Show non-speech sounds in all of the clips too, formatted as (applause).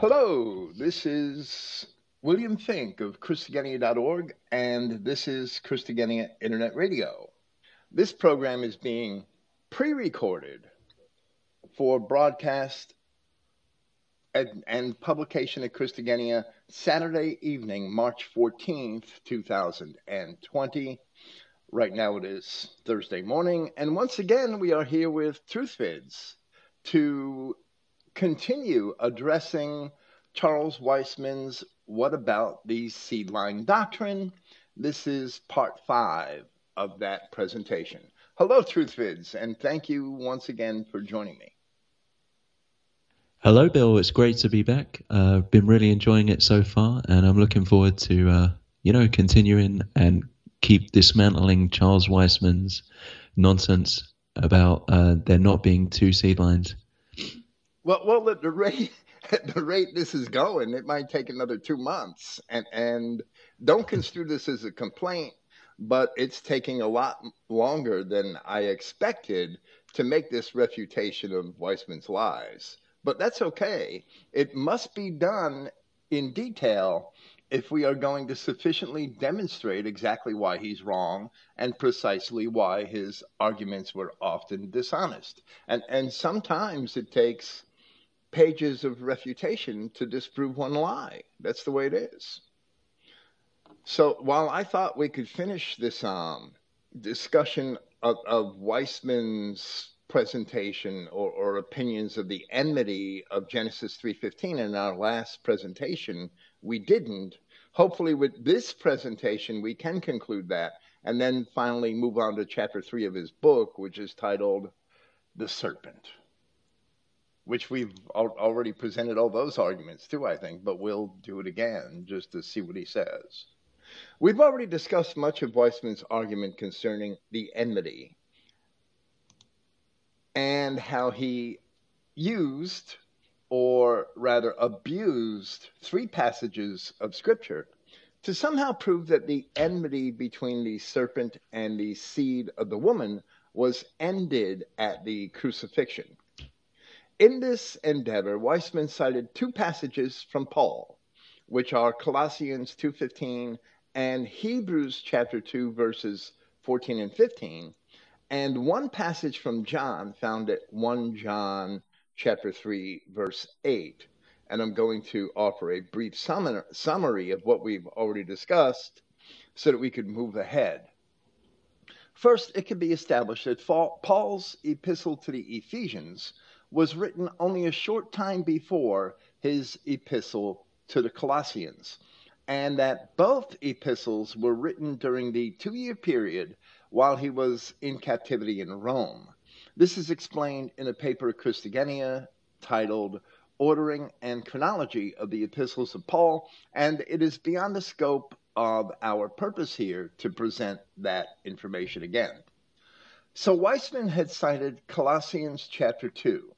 Hello, this is William Fink of Christogenea.org, and this is Christogenea Internet Radio. This program is being pre recorded for broadcast and, and, publication at Christogenea Saturday evening, March 14th, 2020. Right now it is Thursday morning, and once again we are here with Truth Vids to continue addressing Charles Weisman's What About the Seedline Doctrine? This is part five of that presentation. Hello, Truthvids, and thank you once again for joining me. Hello, Bill. It's great to be back. I've uh, been really enjoying it so far, and I'm looking forward to, uh, you know, continuing and keep dismantling Charles Weisman's nonsense about uh, there not being two seed lines. Well, well, at the rate at (laughs) the rate this is going, it might take another two months. And and don't construe this as a complaint, but it's taking a lot longer than I expected to make this refutation of Weisman's lies. But that's okay. It must be done in detail if we are going to sufficiently demonstrate exactly why he's wrong and precisely why his arguments were often dishonest. And and sometimes it takes pages of refutation to disprove one lie. That's the way it is. So while I thought we could finish this um, discussion of, of Weisman's presentation or, or, opinions of the enmity of Genesis 3:15 in our last presentation, we didn't. Hopefully, with this presentation, we can conclude that, and then finally move on to chapter three of his book, which is titled "The Serpent." Which we've al- already presented all those arguments too, I think, but we'll do it again just to see what he says. We've already discussed much of Weisman's argument concerning the enmity and how he used, or rather abused, three passages of Scripture to somehow prove that the enmity between the serpent and the seed of the woman was ended at the crucifixion. In this endeavor, Weisman cited two passages from Paul, which are Colossians 2:15 and Hebrews chapter 2 verses 14 and 15, and one passage from John found at 1 John chapter 3 verse 8. And I'm going to offer a brief summary of what we've already discussed so that we could move ahead. First, it can be established that Paul's epistle to the Ephesians was written only a short time before his epistle to the Colossians, and that both epistles were written during the two year period while he was in captivity in Rome. This is explained in a paper Christogenea titled Ordering and Chronology of the Epistles of Paul, and it is beyond the scope of our purpose here to present that information again. So Weisman had cited Colossians chapter 2,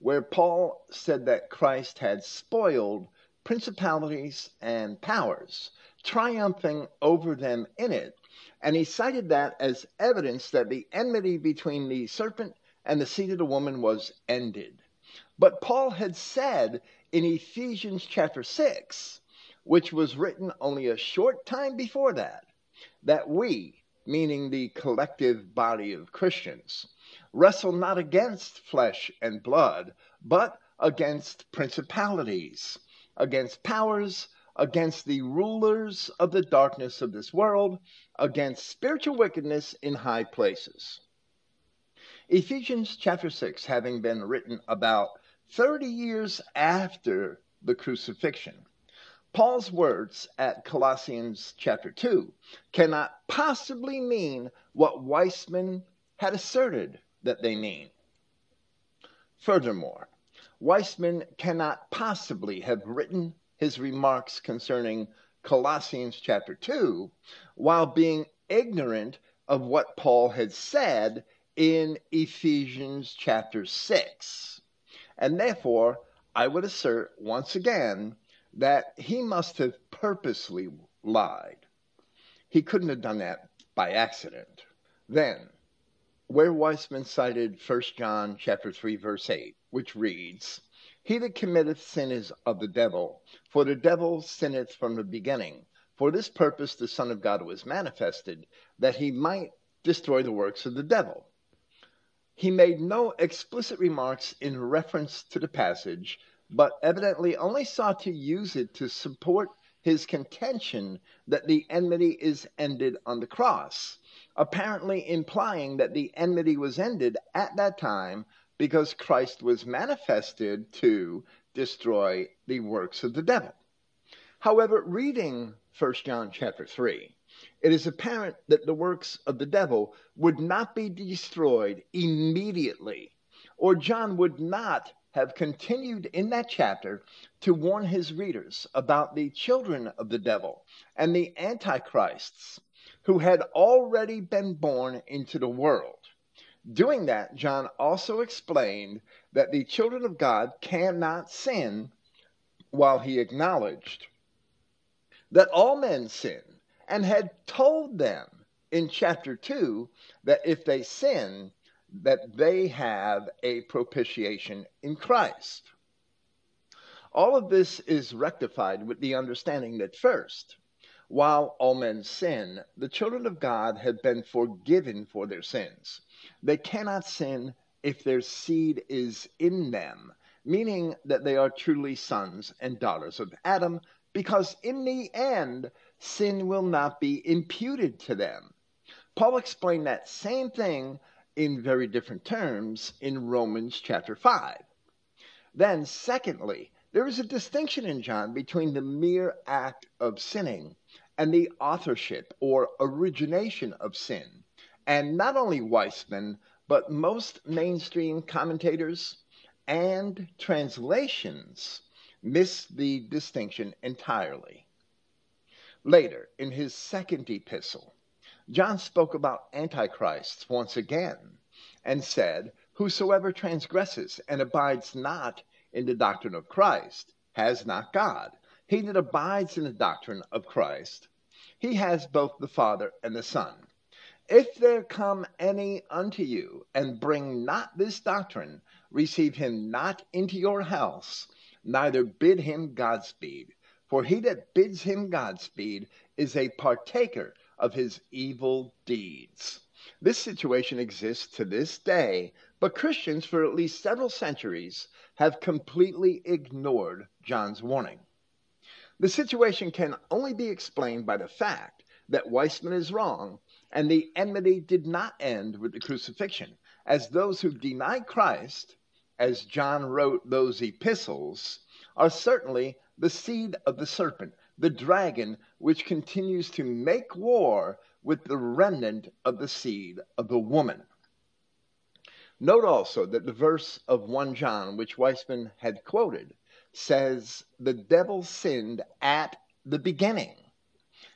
where Paul said that Christ had spoiled principalities and powers, triumphing over them in it. And he cited that as evidence that the enmity between the serpent and the seed of the woman was ended. But Paul had said in Ephesians chapter 6, which was written only a short time before that, that we, meaning the collective body of Christians, wrestle not against flesh and blood, but against principalities, against powers, against the rulers of the darkness of this world, against spiritual wickedness in high places. Ephesians chapter 6, having been written about 30 years after the crucifixion, Paul's words at Colossians chapter 2 cannot possibly mean what Weisman had asserted that they mean. Furthermore, Weisman cannot possibly have written his remarks concerning Colossians chapter 2 while being ignorant of what Paul had said in Ephesians chapter 6. And therefore, I would assert once again that he must have purposely lied. He couldn't have done that by accident. Then, where Weisman cited 1 John chapter 3 verse 8, which reads, He that committeth sin is of the devil, for the devil sinneth from the beginning. For this purpose the Son of God was manifested, that he might destroy the works of the devil. He made no explicit remarks in reference to the passage, but evidently only sought to use it to support his contention that the enmity is ended on the cross, apparently implying that the enmity was ended at that time because Christ was manifested to destroy the works of the devil. However, reading 1 John chapter 3, it is apparent that the works of the devil would not be destroyed immediately, or John would not have continued in that chapter to warn his readers about the children of the devil and the antichrists who had already been born into the world. Doing that, John also explained that the children of God cannot sin while he acknowledged that all men sin and had told them in chapter 2 that if they sin that they have a propitiation in Christ. All of this is rectified with the understanding that first, while all men sin, the children of God have been forgiven for their sins. They cannot sin if their seed is in them, meaning that they are truly sons and daughters of Adam, because in the end, sin will not be imputed to them. Paul explained that same thing in very different terms in Romans chapter 5. Then, secondly, there is a distinction in John between the mere act of sinning and the authorship or origination of sin. And not only Weisman, but most mainstream commentators and translations miss the distinction entirely. Later, in his second epistle, John spoke about antichrists once again and said, Whosoever transgresses and abides not in the doctrine of Christ has not God. He that abides in the doctrine of Christ, he has both the Father and the Son. If there come any unto you and bring not this doctrine, receive him not into your house, neither bid him Godspeed. For he that bids him Godspeed is a partaker of his evil deeds. This situation exists to this day, but Christians for at least several centuries have completely ignored John's warning. The situation can only be explained by the fact that Weisman is wrong and the enmity did not end with the crucifixion, as those who deny Christ, as John wrote those epistles, are certainly the seed of the serpent, the dragon, which continues to make war with the remnant of the seed of the woman. Note also that the verse of 1 John, which Weisman had quoted, says the devil sinned at the beginning.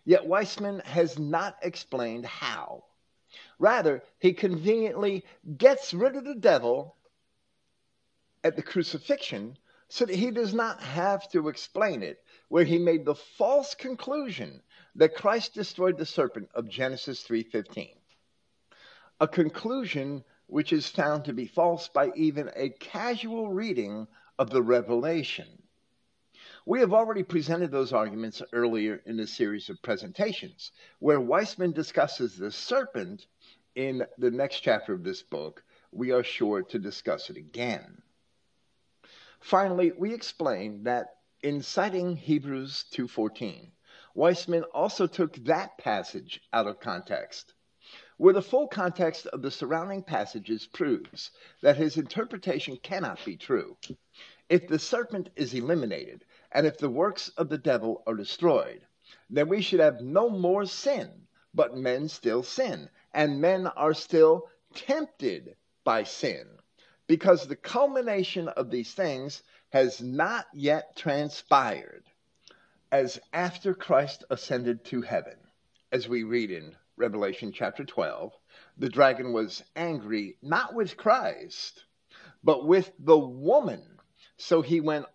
Yet Weisman has not explained how. Rather, he conveniently gets rid of the devil at the crucifixion so that he does not have to explain it, where he made the false conclusion that Christ destroyed the serpent of Genesis 3:15. A conclusion which is found to be false by even a casual reading of the revelation. We have already presented those arguments earlier in the series of presentations, where Weisman discusses the serpent in the next chapter of this book. We are sure to discuss it again. Finally, we explain that in citing Hebrews 2:14, Weisman also took that passage out of context, where the full context of the surrounding passages proves that his interpretation cannot be true. If the serpent is eliminated, and if the works of the devil are destroyed, then we should have no more sin, but men still sin, and men are still tempted by sin, because the culmination of these things has not yet transpired as after Christ ascended to heaven, as we read in Revelation chapter 12, the dragon was angry not with Christ, but with the woman. So he went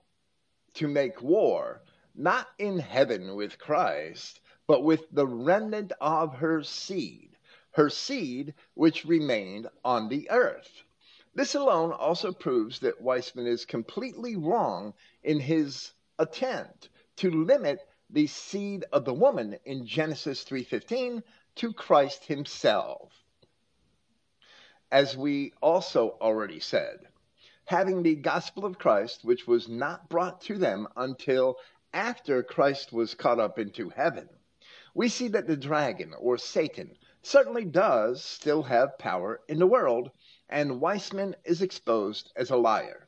to make war, not in heaven with Christ, but with the remnant of her seed, her seed which remained on the earth. This alone also proves that Weisman is completely wrong in his attempt to limit the seed of the woman in Genesis 3:15 to Christ himself. As we also already said, having the gospel of Christ which was not brought to them until after Christ was caught up into heaven, we see that the dragon or Satan certainly does still have power in the world and Weisman is exposed as a liar.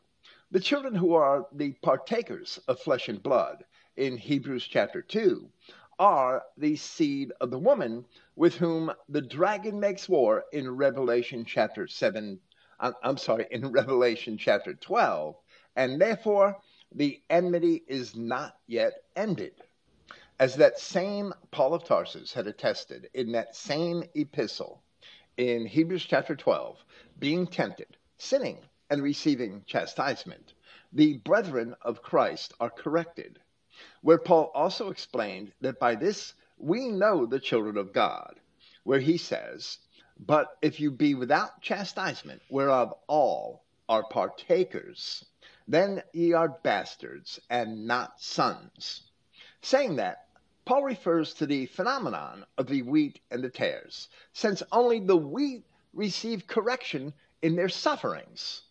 The children who are the partakers of flesh and blood in Hebrews chapter 2 are the seed of the woman with whom the dragon makes war in Revelation chapter 7. I'm sorry, in (laughs) Revelation chapter 12. And therefore, the enmity is not yet ended. As that same Paul of Tarsus had attested in that same epistle in Hebrews chapter 12, being tempted, sinning, and receiving chastisement, the brethren of Christ are corrected. Where Paul also explained that by this we know the children of God, where he says, But if you be without chastisement, whereof all are partakers, then ye are bastards and not sons. Saying that, Paul refers to the phenomenon of the wheat and the tares, since only the wheat receive correction in their sufferings.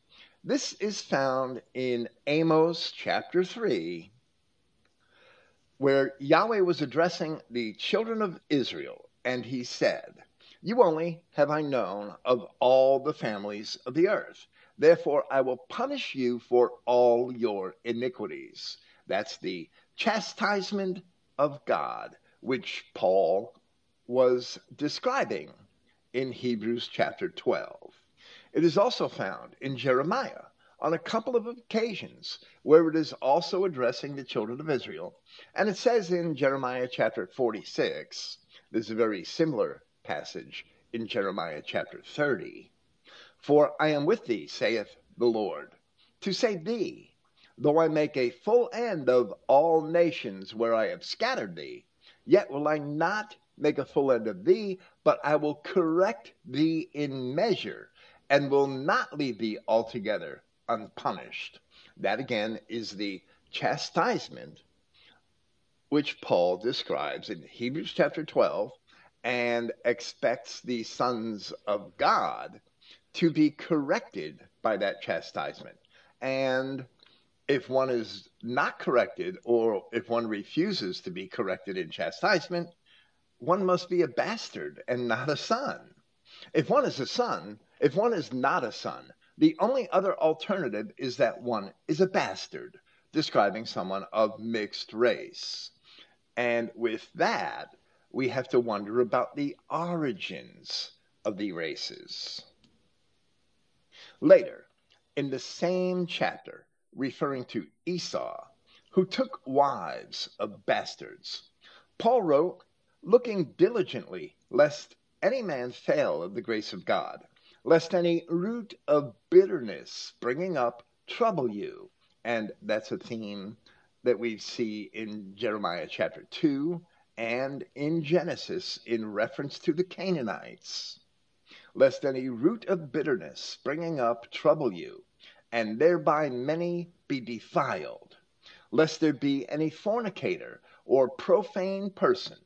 This is found in Amos chapter 3, where Yahweh was addressing the children of Israel, and he said, You only have I known of all the families of the earth. Therefore, I will punish you for all your iniquities. That's the chastisement of God, which Paul was describing in Hebrews chapter 12. It is also found in Jeremiah on a couple of occasions where it is also addressing the children of Israel. And it says in Jeremiah chapter 46, there's a very similar passage in Jeremiah chapter 30. For I am with thee, saith the Lord, to save thee, though I make a full end of all nations where I have scattered thee, yet will I not make a full end of thee, but I will correct thee in measure, and will not leave thee altogether unpunished. That again is the chastisement which Paul describes in Hebrews chapter 12 and expects the sons of God to be corrected by that chastisement. And if one is not corrected, or if one refuses to be corrected in chastisement, one must be a bastard and not a son. If one is a son, if one is not a son, the only other alternative is that one is a bastard, describing someone of mixed race. And with that, we have to wonder about the origins of the races. Later, in the same chapter, referring to Esau, who took wives of bastards, Paul wrote looking diligently lest any man fail of the grace of God, lest any root of bitterness springing up trouble you. And that's a theme that we see in Jeremiah chapter 2 and in Genesis in reference to the Canaanites. Lest any root of bitterness springing up trouble you, and thereby many be defiled. Lest there be any fornicator or profane person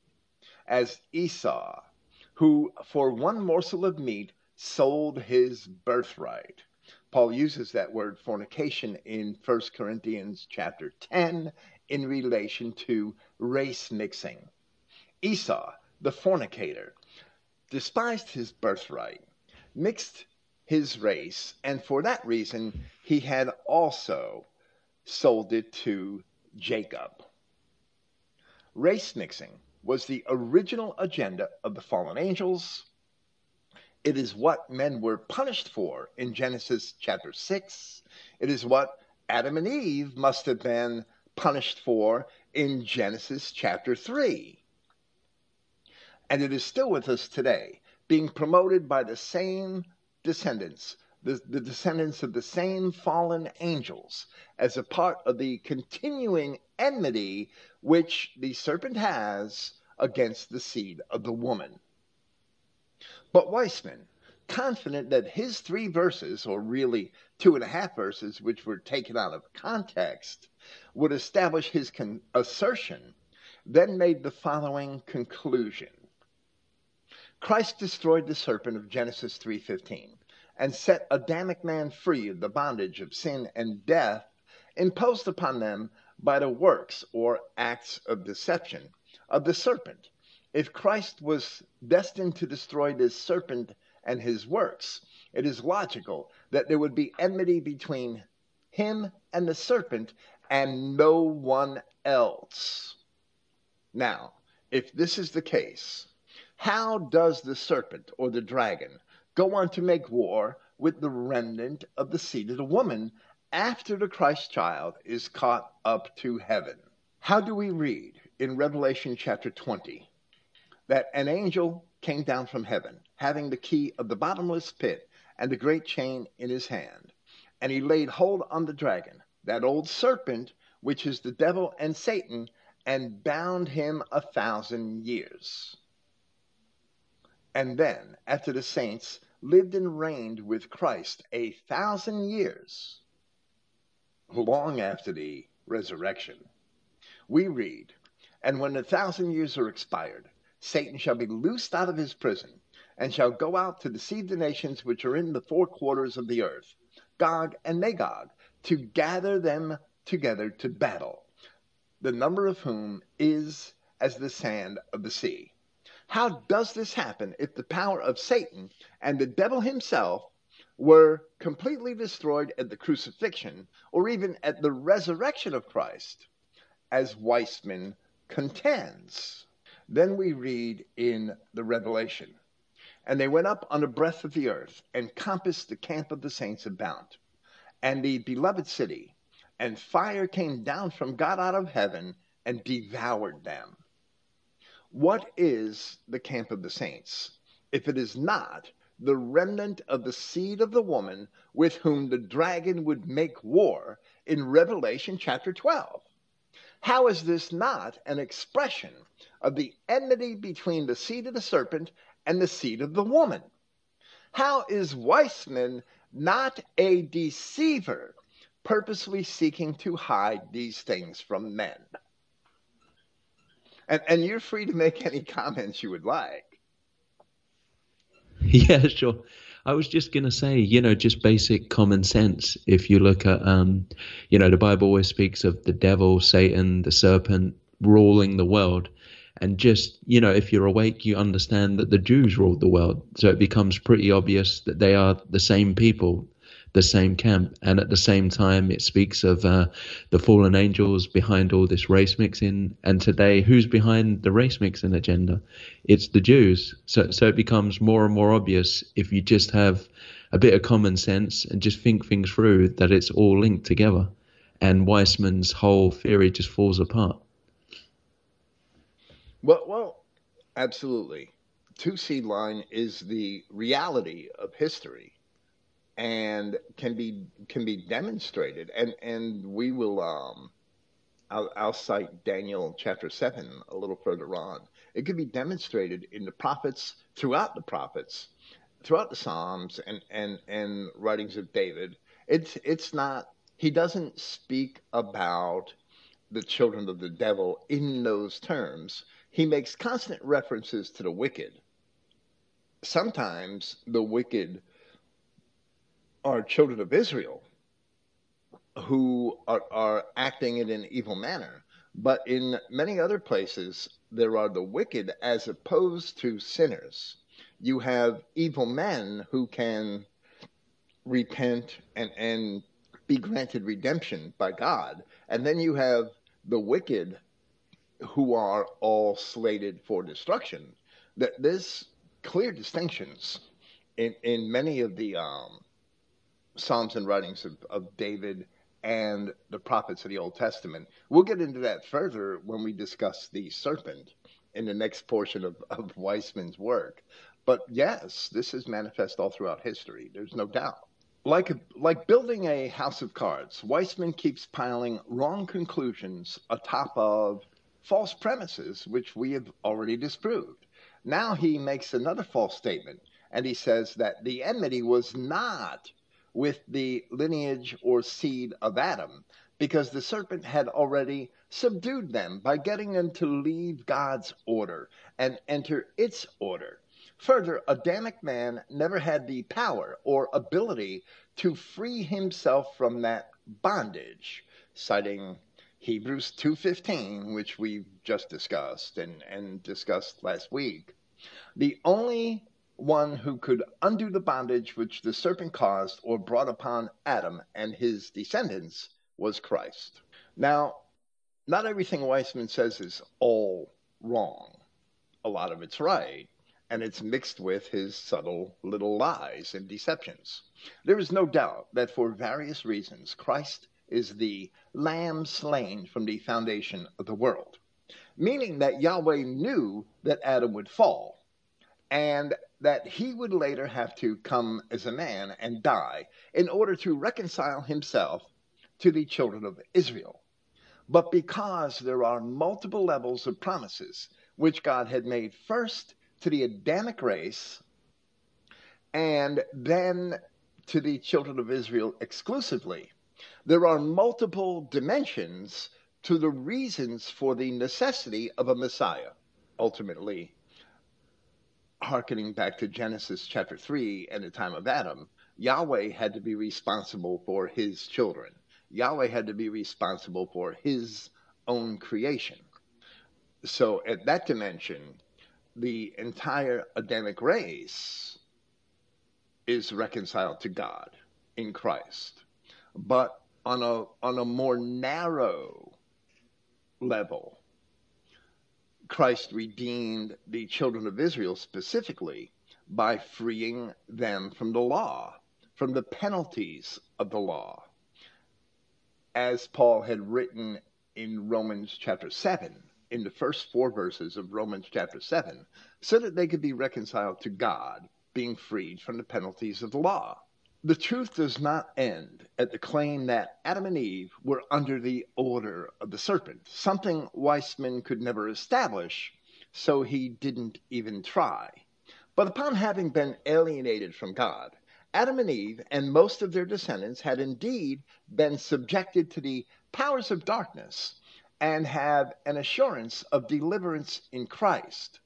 as Esau, who for one morsel of meat sold his birthright. Paul uses that word fornication in 1 Corinthians chapter 10 in relation to race mixing. Esau, the fornicator, despised his birthright, mixed his race, and for that reason he had also sold it to Jacob. Race mixing was the original agenda of the fallen angels. It is what men were punished for in Genesis chapter 6. It is what Adam and Eve must have been punished for in Genesis chapter 3. And it is still with us today, being promoted by the same descendants, the, the descendants of the same fallen angels, as a part of the continuing enmity which the serpent has against the seed of the woman. But Weisman, confident that his three verses, or really two and a half verses, which were taken out of context, would establish his con- assertion, then made the following conclusion. Christ destroyed the serpent of Genesis 3:15 and set Adamic man free of the bondage of sin and death imposed upon them by the works or acts of deception of the serpent. If Christ was destined to destroy this serpent and his works, it is logical that there would be enmity between him and the serpent and no one else. Now, if this is the case, how does the serpent or the dragon go on to make war with the remnant of the seed of the woman after the Christ child is caught up to heaven? How do we read in Revelation chapter 20 that an angel came down from heaven, having the key of the bottomless pit and the great chain in his hand? And he laid hold on the dragon, that old serpent, which is the devil and Satan, and bound him a thousand years. And then, after the saints lived and reigned with Christ a thousand years, long after the resurrection, we read, And when the thousand years are expired, Satan shall be loosed out of his prison, and shall go out to deceive the nations which are in the four quarters of the earth, Gog and Magog, to gather them together to battle, the number of whom is as the sand of the sea. How does this happen if the power of Satan and the devil himself were completely destroyed at the crucifixion or even at the resurrection of Christ, as Weisman contends? Then we read in the Revelation, and they went up on the breadth of the earth and compassed the camp of the saints about, and the beloved city, and fire came down from God out of heaven and devoured them. What is the camp of the saints, if it is not the remnant of the seed of the woman with whom the dragon would make war in Revelation chapter 12? How is this not an expression of the enmity between the seed of the serpent and the seed of the woman? How is Weisman not a deceiver, purposely seeking to hide these things from men? And, and you're free to make any comments you would like. (laughs) Yeah, sure. I was just going to say, you know, just basic common sense. If you look at, um, you know, the Bible always speaks of the devil, Satan, the serpent ruling the world. And just, you know, if you're awake, you understand that the Jews ruled the world. So it becomes pretty obvious that they are the same people the same camp. And at the same time, it speaks of uh, the fallen angels behind all this race mixing. And today, who's behind the race mixing agenda? It's the Jews. So, so it becomes more and more obvious if you just have a bit of common sense and just think things through that it's all linked together. And Weisman's whole theory just falls apart. Well, well, absolutely. Two seed line is the reality of history and can be can be demonstrated and and we will um I'll, I'll cite Daniel chapter 7 a little further on. It could be demonstrated in the prophets, throughout the prophets, throughout the Psalms and, and, and writings of David. It's, it's not, he doesn't speak about the children of the devil in those terms. He makes constant references to the wicked. Sometimes the wicked are children of Israel who are, are acting in an evil manner. But in many other places, there are the wicked as opposed to sinners. You have evil men who can repent and, and be granted redemption by God. And then you have the wicked who are all slated for destruction. That there's clear distinctions in, in many of the um, Psalms and writings of, of David and the prophets of the Old Testament. We'll get into that further when we discuss the serpent in the next portion of, of Weisman's work. But yes, this is manifest all throughout history. There's no doubt. Like, like building a house of cards, Weisman keeps piling wrong conclusions atop of false premises, which we have already disproved. Now he makes another false statement And he says that the enmity was not with the lineage or seed of Adam, because the serpent had already subdued them by getting them to leave God's order and enter its order. Further, Adamic man never had the power or ability to free himself from that bondage, citing Hebrews 2:15, which we've just discussed and, and discussed last week. The only one who could undo the bondage which the serpent caused or brought upon Adam and his descendants was Christ. Now, not everything Weisman says is all wrong. A lot of it's right, and it's mixed with his subtle little lies and deceptions. There is no doubt that for various reasons, Christ is the lamb slain from the foundation of the world, meaning that Yahweh knew that Adam would fall and that he would later have to come as a man and die in order to reconcile himself to the children of Israel. But because there are multiple levels of promises which God had made first to the Adamic race and then to the children of Israel exclusively, there are multiple dimensions to the reasons for the necessity of a Messiah, ultimately hearkening back to Genesis chapter 3 and the time of Adam, Yahweh had to be responsible for his children. Yahweh had to be responsible for his own creation. So, at that dimension, the entire Adamic race is reconciled to God in Christ. But on a, on a more narrow level, Christ redeemed the children of Israel specifically by freeing them from the law, from the penalties of the law. As Paul had written in Romans chapter 7, in the first four verses of Romans chapter 7, so that they could be reconciled to God, being freed from the penalties of the law. The truth does not end at the claim that Adam and Eve were under the order of the serpent, something Weisman could never establish, so he didn't even try. But upon having been alienated from God, Adam and Eve and most of their descendants had indeed been subjected to the powers of darkness and have an assurance of deliverance in Christ.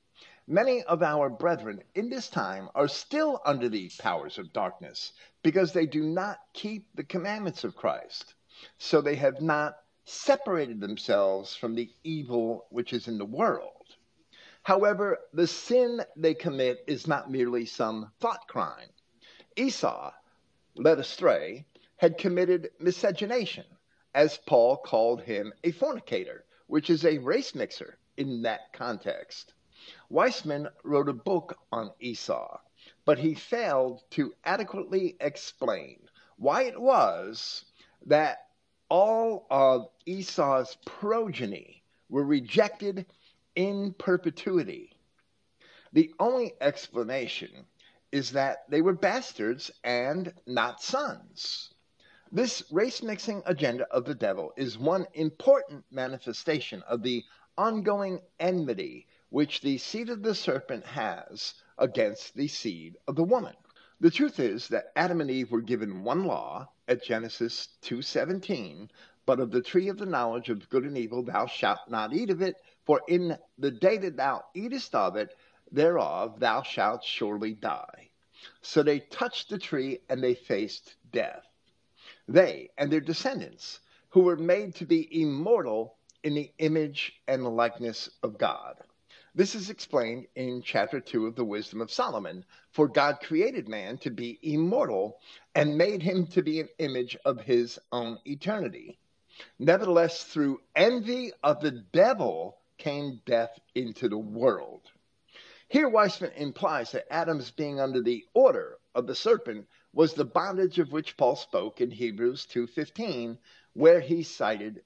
Many of our brethren in this time are still under the powers of darkness because they do not keep the commandments of Christ. So they have not separated themselves from the evil which is in the world. However, the sin they commit is not merely some thought crime. Esau, led astray, had committed miscegenation, as Paul called him a fornicator, which is a race mixer in that context. Weisman wrote a book on Esau, but he failed to adequately explain why it was that all of Esau's progeny were rejected in perpetuity. The only explanation is that they were bastards and not sons. This race mixing agenda of the devil is one important manifestation of the ongoing enmity which the seed of the serpent has against the seed of the woman. The truth is that Adam and Eve were given one law at Genesis 2:17, but of the tree of the knowledge of good and evil thou shalt not eat of it, for in the day that thou eatest of it thereof thou shalt surely die. So they touched the tree and they faced death. They and their descendants, who were made to be immortal in the image and likeness of God. This is explained in chapter 2 of the Wisdom of Solomon. For God created man to be immortal and made him to be an image of his own eternity. Nevertheless, through envy of the devil came death into the world. Here, Weisman implies that Adam's being under the order of the serpent was the bondage of which Paul spoke in Hebrews 2:15, where he cited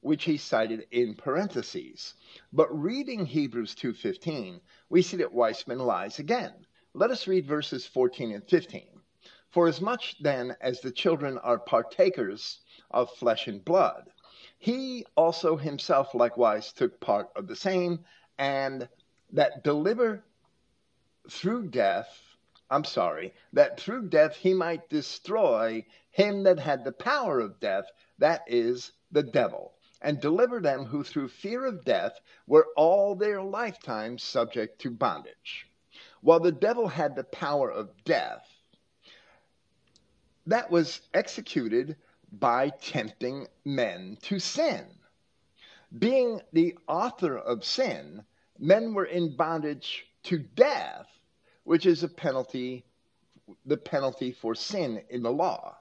which he cited in parentheses. But reading Hebrews 2:15, we see that Weisman lies again. Let us read verses 14 and 15. For as much then as the children are partakers of flesh and blood, he also himself likewise took part of the same, and that deliver through death I'm sorry, that through death he might destroy him that had the power of death, that is, the devil, and deliver them who through fear of death were all their lifetime subject to bondage. While the devil had the power of death, that was executed by tempting men to sin. Being the author of sin, men were in bondage to death, which is a penalty, the penalty for sin in the law.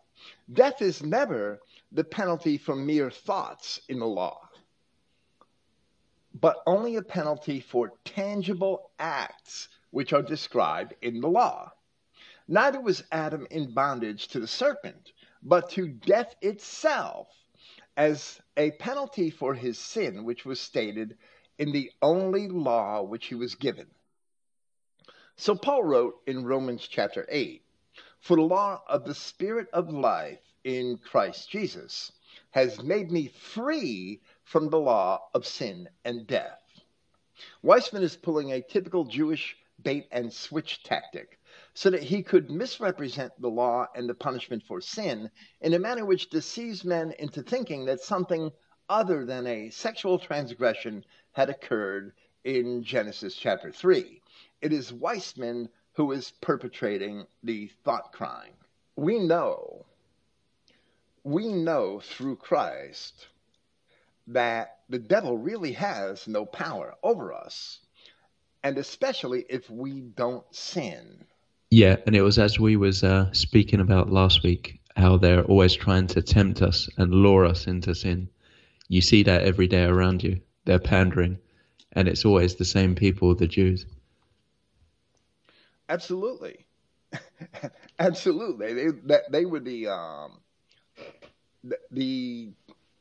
Death is never the penalty for mere thoughts in the law, but only a penalty for tangible acts which are described in the law. Neither was Adam in bondage to the serpent, but to death itself as a penalty for his sin, which was stated in the only law which he was given. So Paul wrote in Romans chapter 8 For the law of the Spirit of life in Christ Jesus has made me free from the law of sin and death. Weisman is pulling a typical Jewish bait and switch tactic so that he could misrepresent the law and the punishment for sin in a manner which deceives men into thinking that something other than a sexual transgression had occurred in Genesis chapter 3. It is Weisman who is perpetrating the thought crime. We know, we know through Christ that the devil really has no power over us, and especially if we don't sin. Yeah, and it was as we was uh, speaking about last week, how they're always trying to tempt us and lure us into sin. You see that every day around you. They're pandering, and it's always the same people, the Jews. Absolutely, (laughs) absolutely. They that they were the um, the,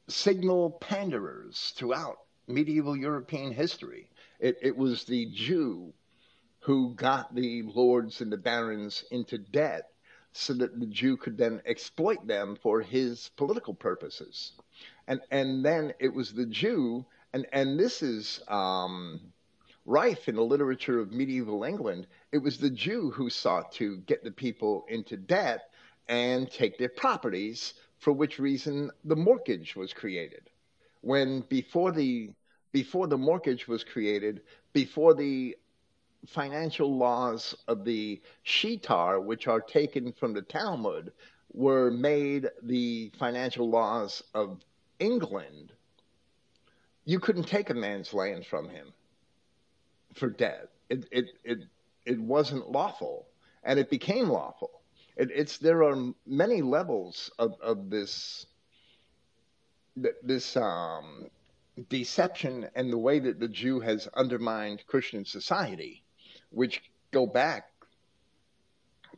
signal panderers throughout medieval European history. It, it was the Jew who got the lords and the barons into debt so that the Jew could then exploit them for his political purposes. And, and then it was the Jew, and, and this is um, rife in the literature of medieval England. It was the Jew who sought to get the people into debt and take their properties, for which reason the mortgage was created. When before the before the mortgage was created, before the financial laws of the Shitar, which are taken from the Talmud, were made the financial laws of England, you couldn't take a man's land from him for debt. It, it, it, it wasn't lawful, and it became lawful. It, it's there are many levels of, of this this um, deception and the way that the Jew has undermined Christian society which go back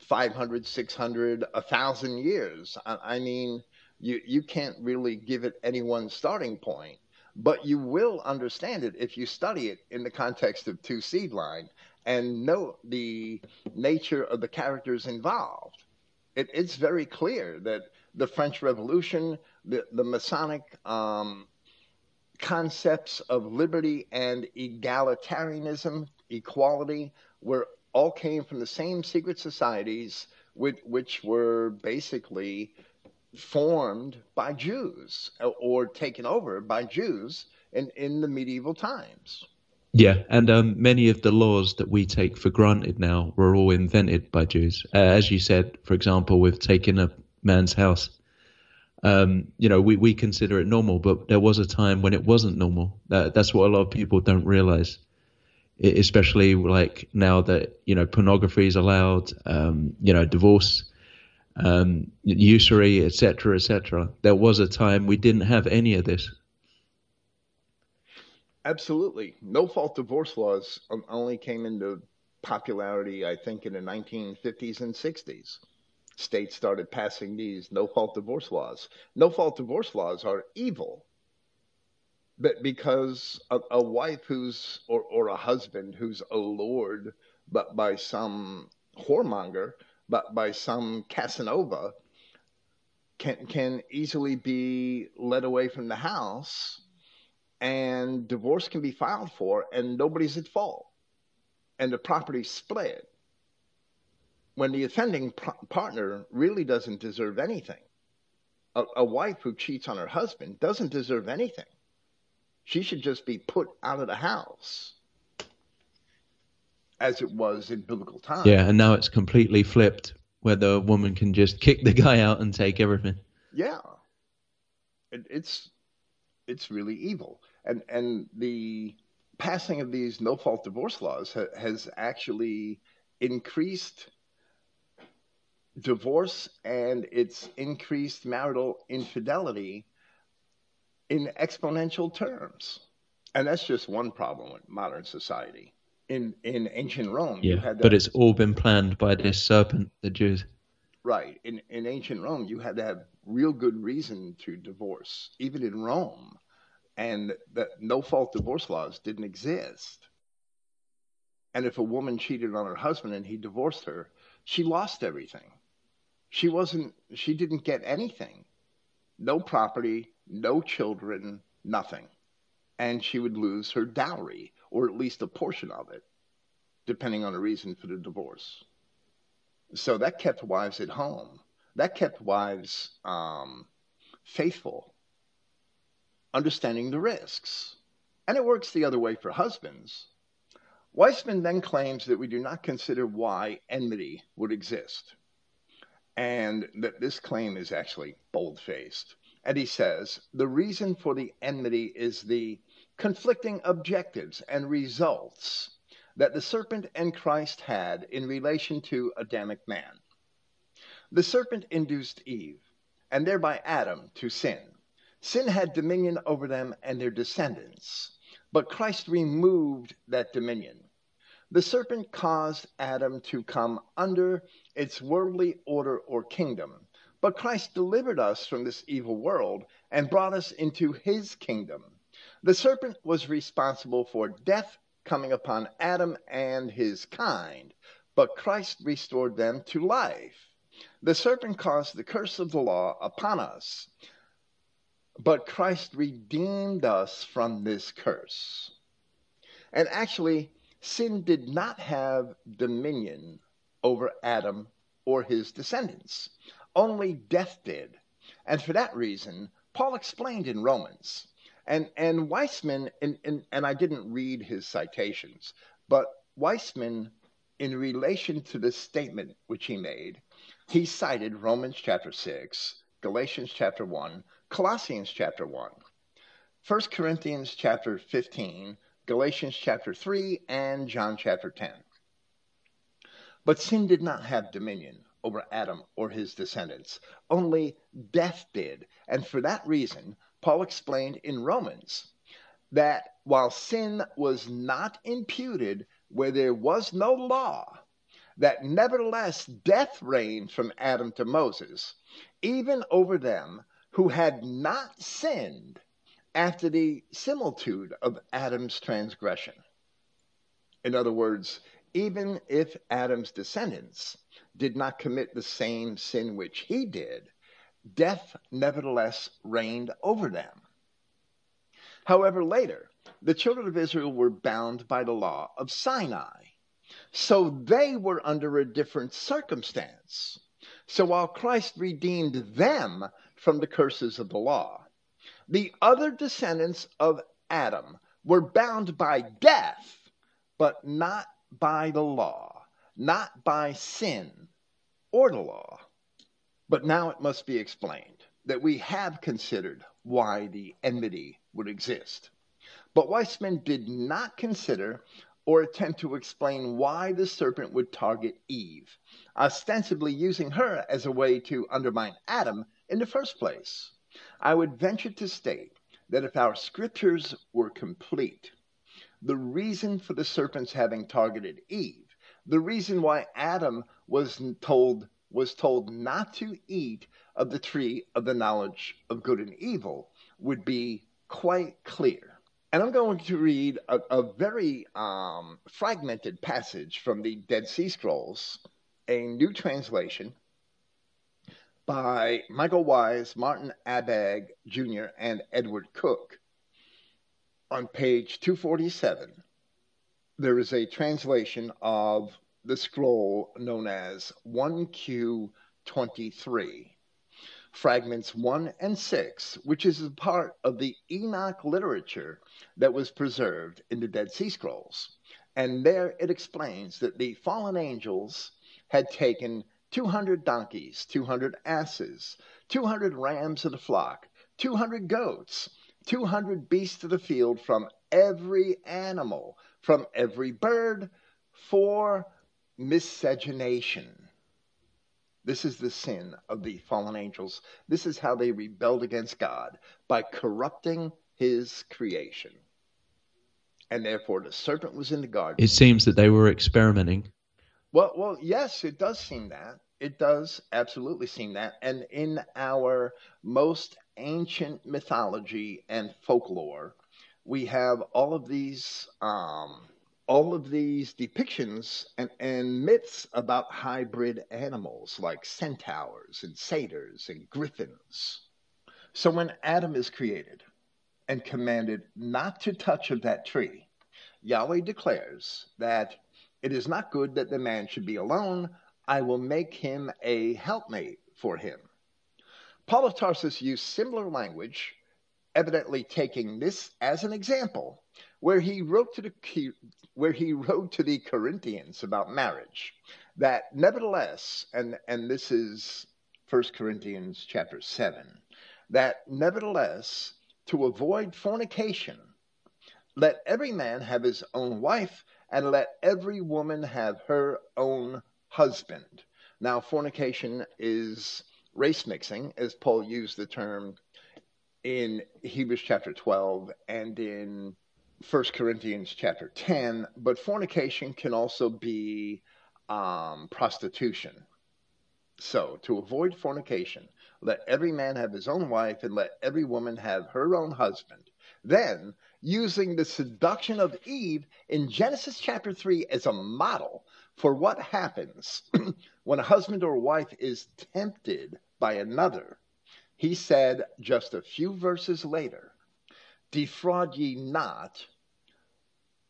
500, 600, 1,000 years. I, mean, you, you can't really give it any one starting point, but you will understand it if you study it in the context of two seed line and know the nature of the characters involved. It, it's very clear that the French Revolution, the, the Masonic um, concepts of liberty and egalitarianism equality, were all came from the same secret societies, which, which were basically formed by Jews or taken over by Jews in, in the medieval times. Yeah, and um, many of the laws that we take for granted now were all invented by Jews. Uh, as you said, for example, with taking a man's house. Um, you know, we, we consider it normal, but there was a time when it wasn't normal. That, that's what a lot of people don't realize especially like now that you know pornography is allowed, um, you know divorce, um, usury, etc., etc. There was a time we didn't have any of this. Absolutely, no fault divorce laws um, only came into popularity, I think, in the 1950s and 60s. States started passing these no fault divorce laws. No fault divorce laws are evil but because a, a wife who's or, or a husband who's allured but by some whoremonger but by some casanova can can easily be led away from the house and divorce can be filed for and nobody's at fault and the property split when the offending partner really doesn't deserve anything. A, a wife who cheats on her husband doesn't deserve anything. She should just be put out of the house as it was in biblical times. Yeah, and now it's completely flipped where the woman can just kick the guy out and take everything. Yeah. It, it's it's really evil. And and the passing of these no fault divorce laws ha, has actually increased divorce and it's increased marital infidelity in exponential terms. And that's just one problem with modern society. In in ancient Rome, yeah, but it's all been planned by this serpent, the Jews. Right. In in ancient Rome, you had to have real good reason to divorce, even in Rome, and that no fault divorce laws didn't exist. And if a woman cheated on her husband and he divorced her, she lost everything. She wasn't, she didn't get anything. No property, no children, nothing. And she would lose her dowry, or at least a portion of it, depending on the reason for the divorce. So that kept wives at home. That kept wives um, faithful, understanding the risks. And it works the other way for husbands. Weisman then claims that we do not consider why enmity would exist, and that this claim is actually bold faced. And he says the reason for the enmity is the conflicting objectives and results that the serpent and Christ had in relation to Adamic man. The serpent induced Eve, and thereby Adam, to sin. Sin had dominion over them and their descendants. But Christ removed that dominion. The serpent caused Adam to come under its worldly order or kingdom. But Christ delivered us from this evil world and brought us into his kingdom. The serpent was responsible for death coming upon Adam and his kind, but Christ restored them to life. The serpent caused the curse of the law upon us, but Christ redeemed us from this curse. And actually, sin did not have dominion over Adam or his descendants, only death did. And for that reason, Paul explained in Romans, and, and Weisman, and, and, and I didn't read his citations, but Weisman, in relation to this statement which he made, he cited Romans chapter 6, Galatians chapter 1, Colossians chapter 1, 1 Corinthians chapter 15, Galatians chapter 3, and John chapter 10. But sin did not have dominion over Adam or his descendants, only death did. And for that reason, Paul explained in Romans that while sin was not imputed where there was no law, that nevertheless death reigned from Adam to Moses, even over them who had not sinned after the similitude of Adam's transgression. In other words, even if Adam's descendants did not commit the same sin which he did, death nevertheless reigned over them. However, later, the children of Israel were bound by the law of Sinai. So they were under a different circumstance. So while Christ redeemed them from the curses of the law. The other descendants of Adam were bound by death, but not by the law, not by sin or the law. But now it must be explained that we have considered why the enmity would exist. But Weisman did not consider or attempt to explain why the serpent would target Eve, ostensibly using her as a way to undermine Adam in the first place. I would venture to state that if our scriptures were complete, the reason for the serpents having targeted Eve, the reason why Adam was told was told not to eat of the tree of the knowledge of good and evil would be quite clear. And I'm going to read a, a very um, fragmented passage from the Dead Sea Scrolls, a new translation by Michael Wise, Martin Abegg Jr., and Edward Cook. On page 247, there is a translation of the scroll known as 1Q23, fragments 1 and 6, which is a part of the Enoch literature that was preserved in the Dead Sea Scrolls. And there it explains that the fallen angels had taken 200 donkeys, 200 asses, 200 rams of the flock, 200 goats, 200 beasts of the field from every animal, from every bird, for miscegenation. This is the sin of the fallen angels. This is how they rebelled against God by corrupting his creation. And therefore the serpent was in the garden. It seems that they were experimenting. Well, well, yes, it does seem that. It does absolutely seem that. And in our most ancient mythology and folklore, we have all of these um, all of these depictions and, and myths about hybrid animals like centaurs and satyrs and griffins. So when Adam is created and commanded not to touch of that tree, Yahweh declares that it is not good that the man should be alone. I will make him a helpmate for him. Paul of Tarsus used similar language, evidently taking this as an example, where he wrote to the where he wrote to the Corinthians about marriage that nevertheless, and, and this is 1 Corinthians chapter 7, that nevertheless, to avoid fornication, let every man have his own wife, and let every woman have her own husband. Now, fornication is race mixing, as Paul used the term in Hebrews chapter 12 and in 1 Corinthians chapter 10, but fornication can also be um, prostitution. So, to avoid fornication, let every man have his own wife and let every woman have her own husband. Then, using the seduction of Eve in Genesis chapter 3 as a model for what happens (clears throat) when a husband or wife is tempted by another, he said just a few verses later, defraud ye not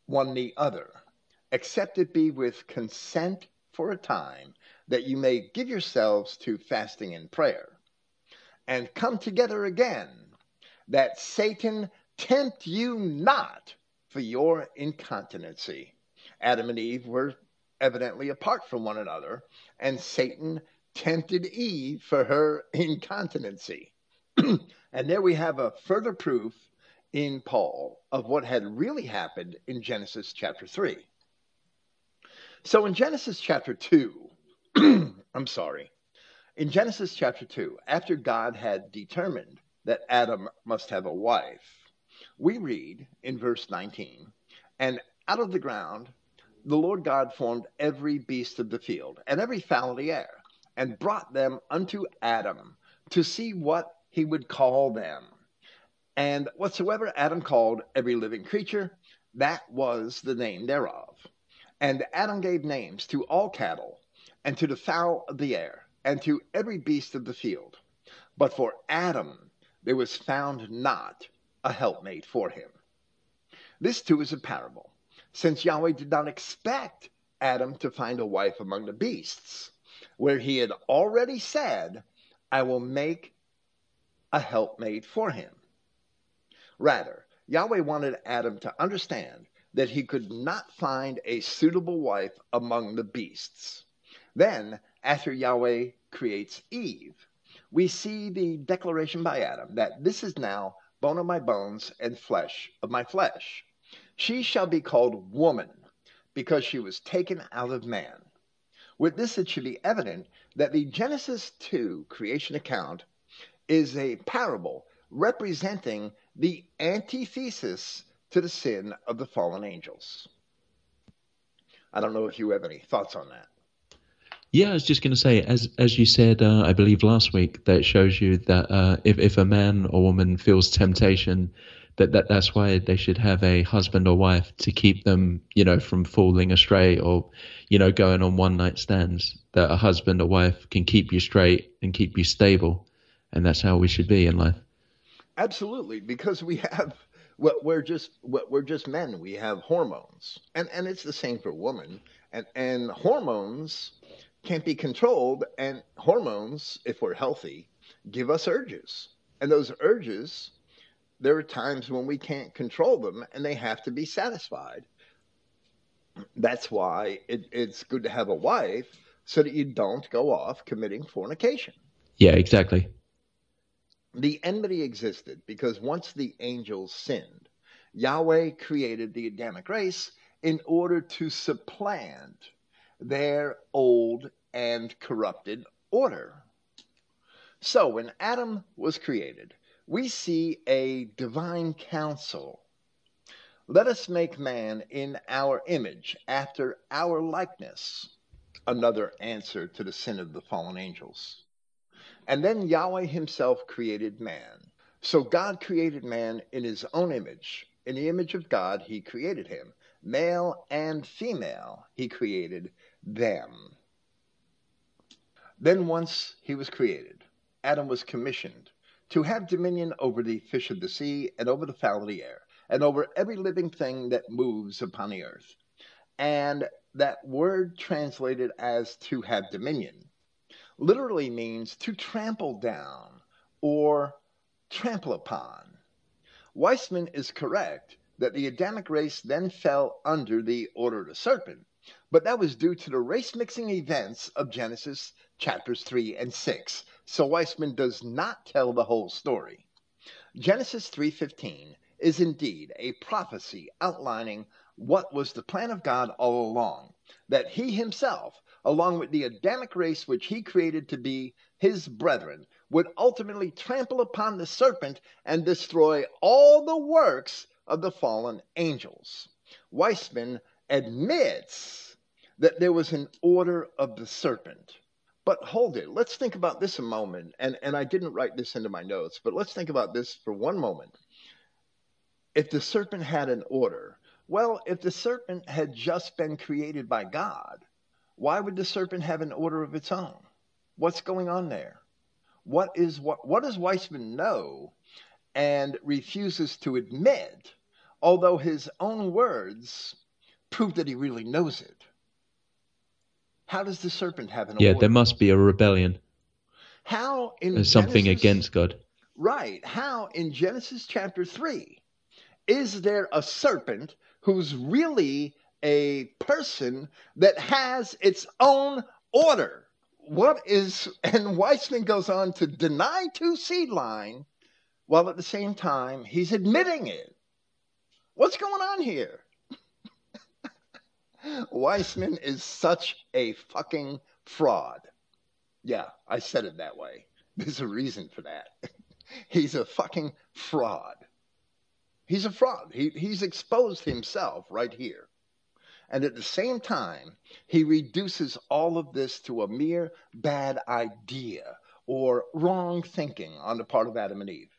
one the other, except it be with consent for a time, that you may give yourselves to fasting and prayer, and come together again, that Satan tempt you not for your incontinency. Adam and Eve were evidently apart from one another, and Satan tempted Eve for her incontinency. (clears throat) and there we have a further proof in Paul of what had really happened in Genesis chapter 3. So in Genesis chapter 2, (clears throat) I'm sorry, in Genesis chapter 2, after God had determined that Adam must have a wife, we read in verse 19, and out of the ground the Lord God formed every beast of the field and every fowl of the air, and brought them unto Adam to see what he would call them. And whatsoever Adam called every living creature, that was the name thereof. And Adam gave names to all cattle, and to the fowl of the air, and to every beast of the field. But for Adam there was found not a helpmate for him. This too is a parable, since Yahweh did not expect Adam to find a wife among the beasts, where he had already said, I will make a helpmate for him. Rather, Yahweh wanted Adam to understand that he could not find a suitable wife among the beasts. Then, after Yahweh creates Eve, we see the declaration by Adam that this is now bone of my bones and flesh of my flesh. She shall be called woman because she was taken out of man. With this, it should be evident that the Genesis 2 creation account is a parable representing the antithesis to the sin of the fallen angels. I don't know if you have any thoughts on that. Yeah, I was just going to say, as as you said, uh, I believe last week, that shows you that uh, if if a man or woman feels temptation, that, that that's why they should have a husband or wife to keep them, you know, from falling astray or, you know, going on one night stands. That a husband or wife can keep you straight and keep you stable, and that's how we should be in life. Absolutely, because we have what we're just we're just men. We have hormones, and and it's the same for women. And and hormones can't be controlled, and hormones, if we're healthy, give us urges, and those urges, there are times when we can't control them, and they have to be satisfied. That's why it, it's good to have a wife so that you don't go off committing fornication. Yeah, exactly. The enmity existed because once the angels sinned, Yahweh created the Adamic race in order to supplant their old and corrupted order. So when Adam was created, we see a divine counsel. Let us make man in our image, after our likeness. Another answer to the sin of the fallen angels. And then Yahweh himself created man. So God created man in his own image. In the image of God, he created him. Male and female, he created them. Then, once he was created, Adam was commissioned to have dominion over the fish of the sea and over the fowl of the air and over every living thing that moves upon the earth. And that word translated as to have dominion literally means to trample down or trample upon. Weisman is correct that the Adamic race then fell under the order of the serpent, but that was due to the race mixing events of Genesis chapters 3 and 6. So Weisman does not tell the whole story. Genesis 3:15 is indeed a prophecy outlining what was the plan of God all along, that he himself along with the Adamic race which he created to be his brethren, would ultimately trample upon the serpent and destroy all the works of the fallen angels. Weisman admits that there was an order of the serpent. But hold it, let's think about this a moment. And, and I didn't write this into my notes, but let's think about this for one moment. If the serpent had an order, well, if the serpent had just been created by God, why would the serpent have an order of its own? What's going on there? What is what what does Weisman know and refuses to admit, although his own words prove that he really knows it? How does the serpent have an yeah, there must be a rebellion. How in There's something Genesis- against God. Right. How in Genesis chapter 3 is there a serpent who's really a person that has its own order? What is, and Weisman goes on to deny two seedline while at the same time he's admitting it. What's going on here? Weisman is such a fucking fraud. Yeah, I said it that way. (laughs) There's a reason for that. (laughs) He's a fucking fraud. He's a fraud. He, he's exposed himself right here. And at the same time, he reduces all of this to a mere bad idea or wrong thinking on the part of Adam and Eve.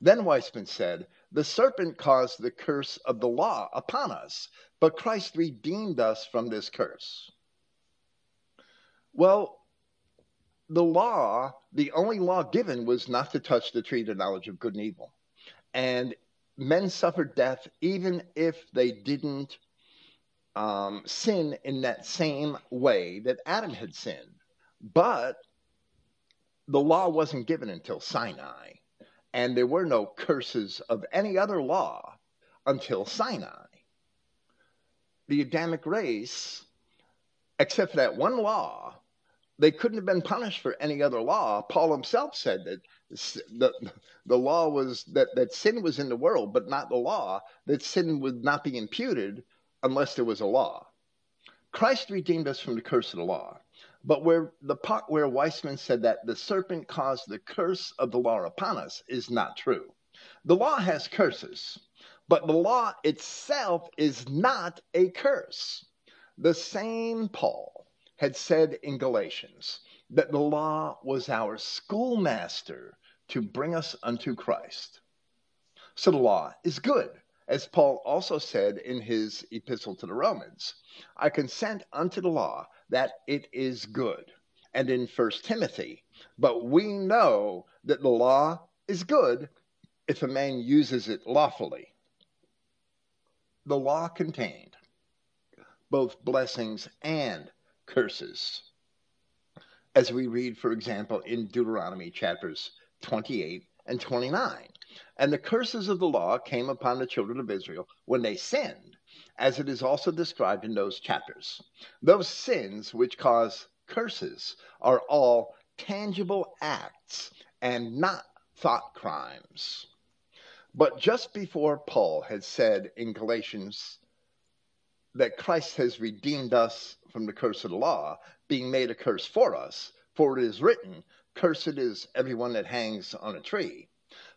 Then Weisman said, The serpent caused the curse of the law upon us, but Christ redeemed us from this curse. Well, the law, the only law given was not to touch the tree of the knowledge of good and evil. And men suffered death even if they didn't um, sin in that same way that Adam had sinned. But the law wasn't given until Sinai, and there were no curses of any other law until Sinai. The Adamic race, except for that one law, they couldn't have been punished for any other law. Paul himself said that the, the law was that, that sin was in the world, but not the law, that sin would not be imputed unless there was a law. Christ redeemed us from the curse of the law. But where the part where Weisman said that the serpent caused the curse of the law upon us is not true. The law has curses, but the law itself is not a curse. The same Paul had said in Galatians that the law was our schoolmaster to bring us unto Christ. So the law is good as Paul also said in his epistle to the Romans, I consent unto the law that it is good. And in 1 Timothy, but we know that the law is good if a man uses it lawfully. The law contained both blessings and curses. As we read, for example, in Deuteronomy chapters 28 and 29. And the curses of the law came upon the children of Israel when they sinned, as it is also described in those chapters. Those sins which cause curses are all tangible acts and not thought crimes. But just before Paul had said in Galatians that Christ has redeemed us from the curse of the law, being made a curse for us, for it is written, Cursed is everyone that hangs on a tree.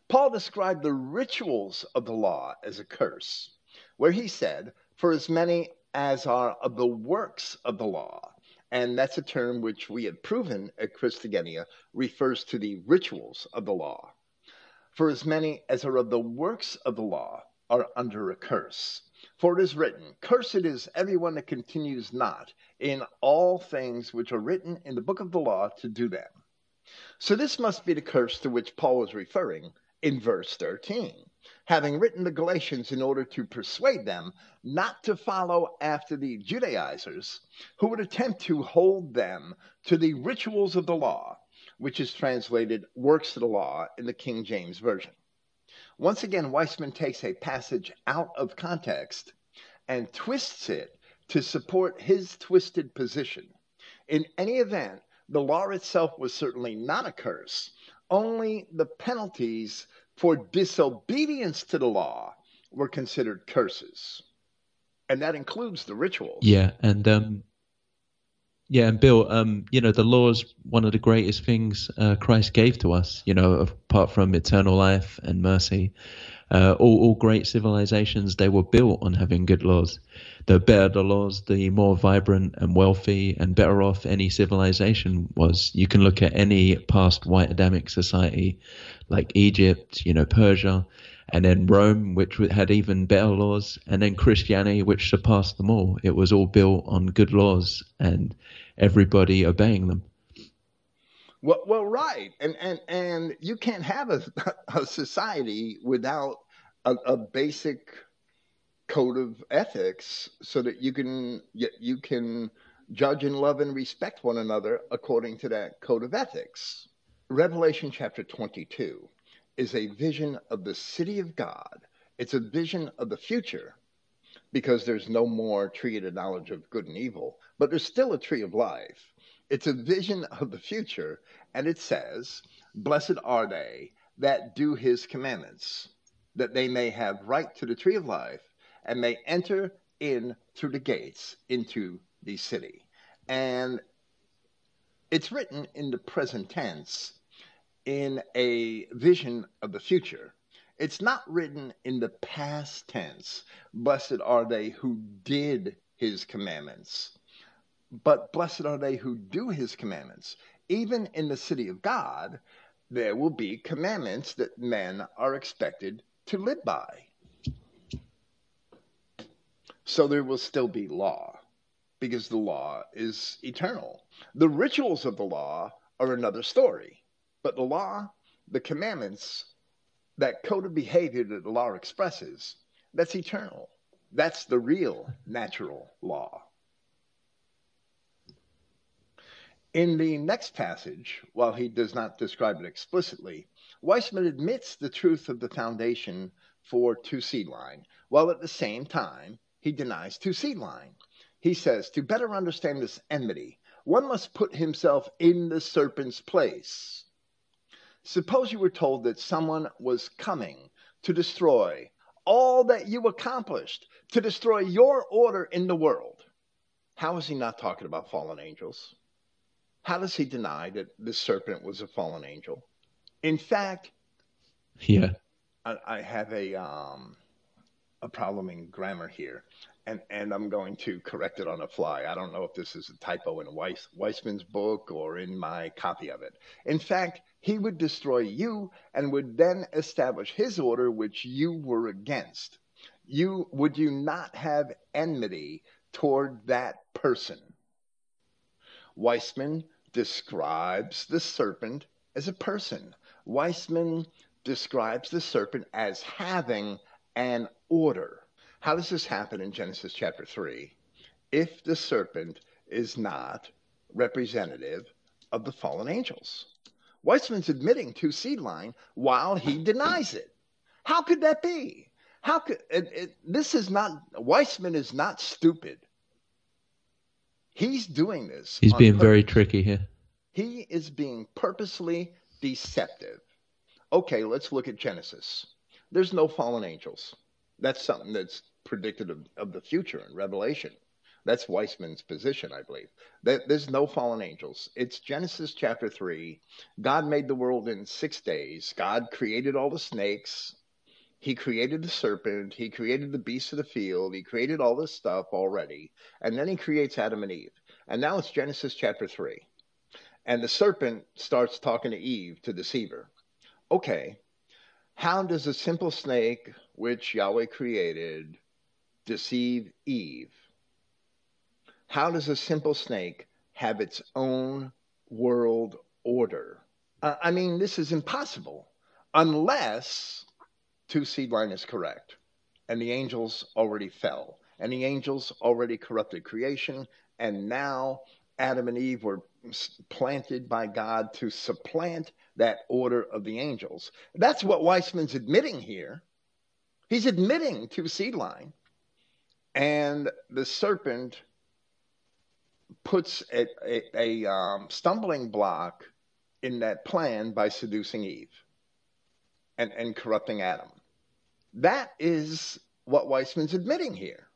Paul described the rituals of the law as a curse, where he said, For as many as are of the works of the law, and that's a term which we had proven at Christogenea refers to the rituals of the law. For as many as are of the works of the law are under a curse. For it is written, Cursed is everyone that continues not in all things which are written in the book of the law to do them. So this must be the curse to which Paul was referring in verse 13, having written the Galatians in order to persuade them not to follow after the Judaizers who would attempt to hold them to the rituals of the law, which is translated works of the law in the King James Version. Once again, Weisman takes a passage out of context and twists it to support his twisted position. In any event, the law itself was certainly not a curse, only the penalties for disobedience to the law were considered curses. And that includes the rituals. Yeah, and um, yeah, and Bill, um, you know, the law is one of the greatest things uh, Christ gave to us. You know, apart from eternal life and mercy, uh, all, all great civilizations they were built on having good laws. The better the laws, the more vibrant and wealthy and better off any civilization was. You can look at any past white Adamic society, like Egypt, you know, Persia, and then Rome, which had even better laws, and then Christianity, which surpassed them all. It was all built on good laws, and everybody obeying them. Well, well, right, and and and you can't have a, (laughs) a society without a, a basic code of ethics, so that you can you can judge and love and respect one another according to that code of ethics. Revelation chapter 22 is a vision of the city of God. It's a vision of the future because there's no more tree of the knowledge of good and evil, but there's still a tree of life. It's a vision of the future, and it says, Blessed are they that do his commandments, that they may have right to the tree of life and may enter in through the gates into the city. And it's written in the present tense in a vision of the future. It's not written in the past tense. Blessed are they who did his commandments. But blessed are they who do his commandments. Even in the city of God, there will be commandments that men are expected to live by. So there will still be law because the law is eternal. The rituals of the law are another story, but the law, the commandments, that code of behavior that the law expresses, that's eternal. That's the real natural law. In the next passage, while he does not describe it explicitly, Weisman admits the truth of the foundation for two seedline, while at the same time he denies two seedline. He says, to better understand this enmity, one must put himself in the serpent's place. Suppose you were told that someone was coming to destroy all that you accomplished, to destroy your order in the world. How is he not talking about fallen angels? How does he deny that the serpent was a fallen angel? In fact, yeah, I, I have a um, a problem in grammar here and and I'm going to correct it on the fly. I don't know if this is a typo in Weiss, Weisman's book or in my copy of it. In fact, he would destroy you and would then establish his order, which you were against. You would you not have enmity toward that person? Weisman describes the serpent as a person. Weisman describes the serpent as having an order How does this happen in Genesis chapter 3 if the serpent is not representative of the fallen angels? Weisman's admitting to seedline while he denies it. How could that be? How could it, it, this is not Weisman is not stupid. He's doing this. He's being purpose. very tricky here. He is being purposely deceptive. Okay, let's look at Genesis. There's no fallen angels. That's something that's predicted of, of the future in Revelation. That's Weisman's position, I believe. There's no fallen angels. It's Genesis chapter 3. God made the world in six days. God created all the snakes. He created the serpent. He created the beasts of the field. He created all this stuff already. And then he creates Adam and Eve. And now it's Genesis chapter 3. And the serpent starts talking to Eve to deceive her. Okay, how does a simple snake, which Yahweh created, deceive Eve? How does a simple snake have its own world order? Uh, I mean, this is impossible unless two seedline is correct and the angels already fell and the angels already corrupted creation and now Adam and Eve were planted by God to supplant that order of the angels. That's what Weisman's admitting here. He's admitting to seedline. And the serpent puts a, a, a um, stumbling block in that plan by seducing Eve and, and corrupting Adam. That is what Weisman's admitting here.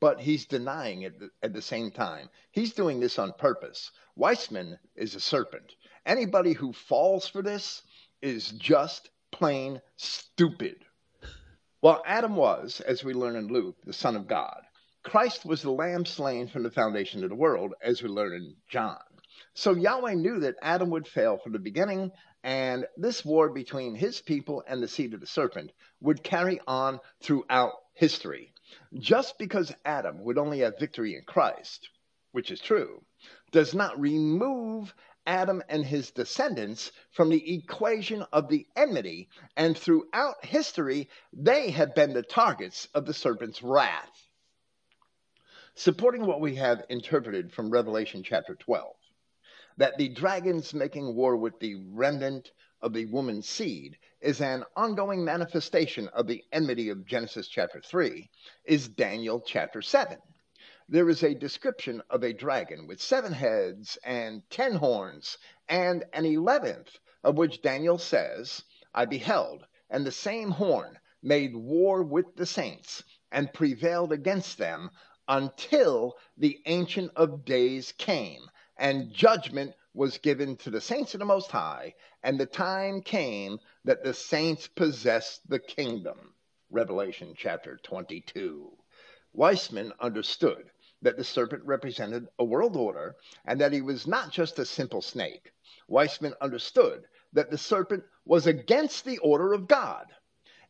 But he's denying it at the same time. He's doing this on purpose. Weisman is a serpent. Anybody who falls for this is just plain stupid. While Adam was, as we learn in Luke, the Son of God, Christ was the lamb slain from the foundation of the world, as we learn in John. So Yahweh knew that Adam would fail from the beginning, and this war between his people and the seed of the serpent would carry on throughout history. Just because Adam would only have victory in Christ, which is true, does not remove Adam and his descendants from the equation of the enmity, and throughout history, they have been the targets of the serpent's wrath supporting what we have interpreted from Revelation chapter 12 that the dragons making war with the remnant of the woman's seed is an ongoing manifestation of the enmity of Genesis chapter 3 is Daniel chapter 7. There is a description of a dragon with seven heads and ten horns, and an eleventh, of which Daniel says, I beheld, and the same horn made war with the saints, and prevailed against them until the Ancient of Days came, and judgment was given to the saints of the Most High, and the time came that the saints possessed the kingdom. Revelation chapter 22. Weisman understood that the serpent represented a world order and that he was not just a simple snake. Weisman understood that the serpent was against the order of God.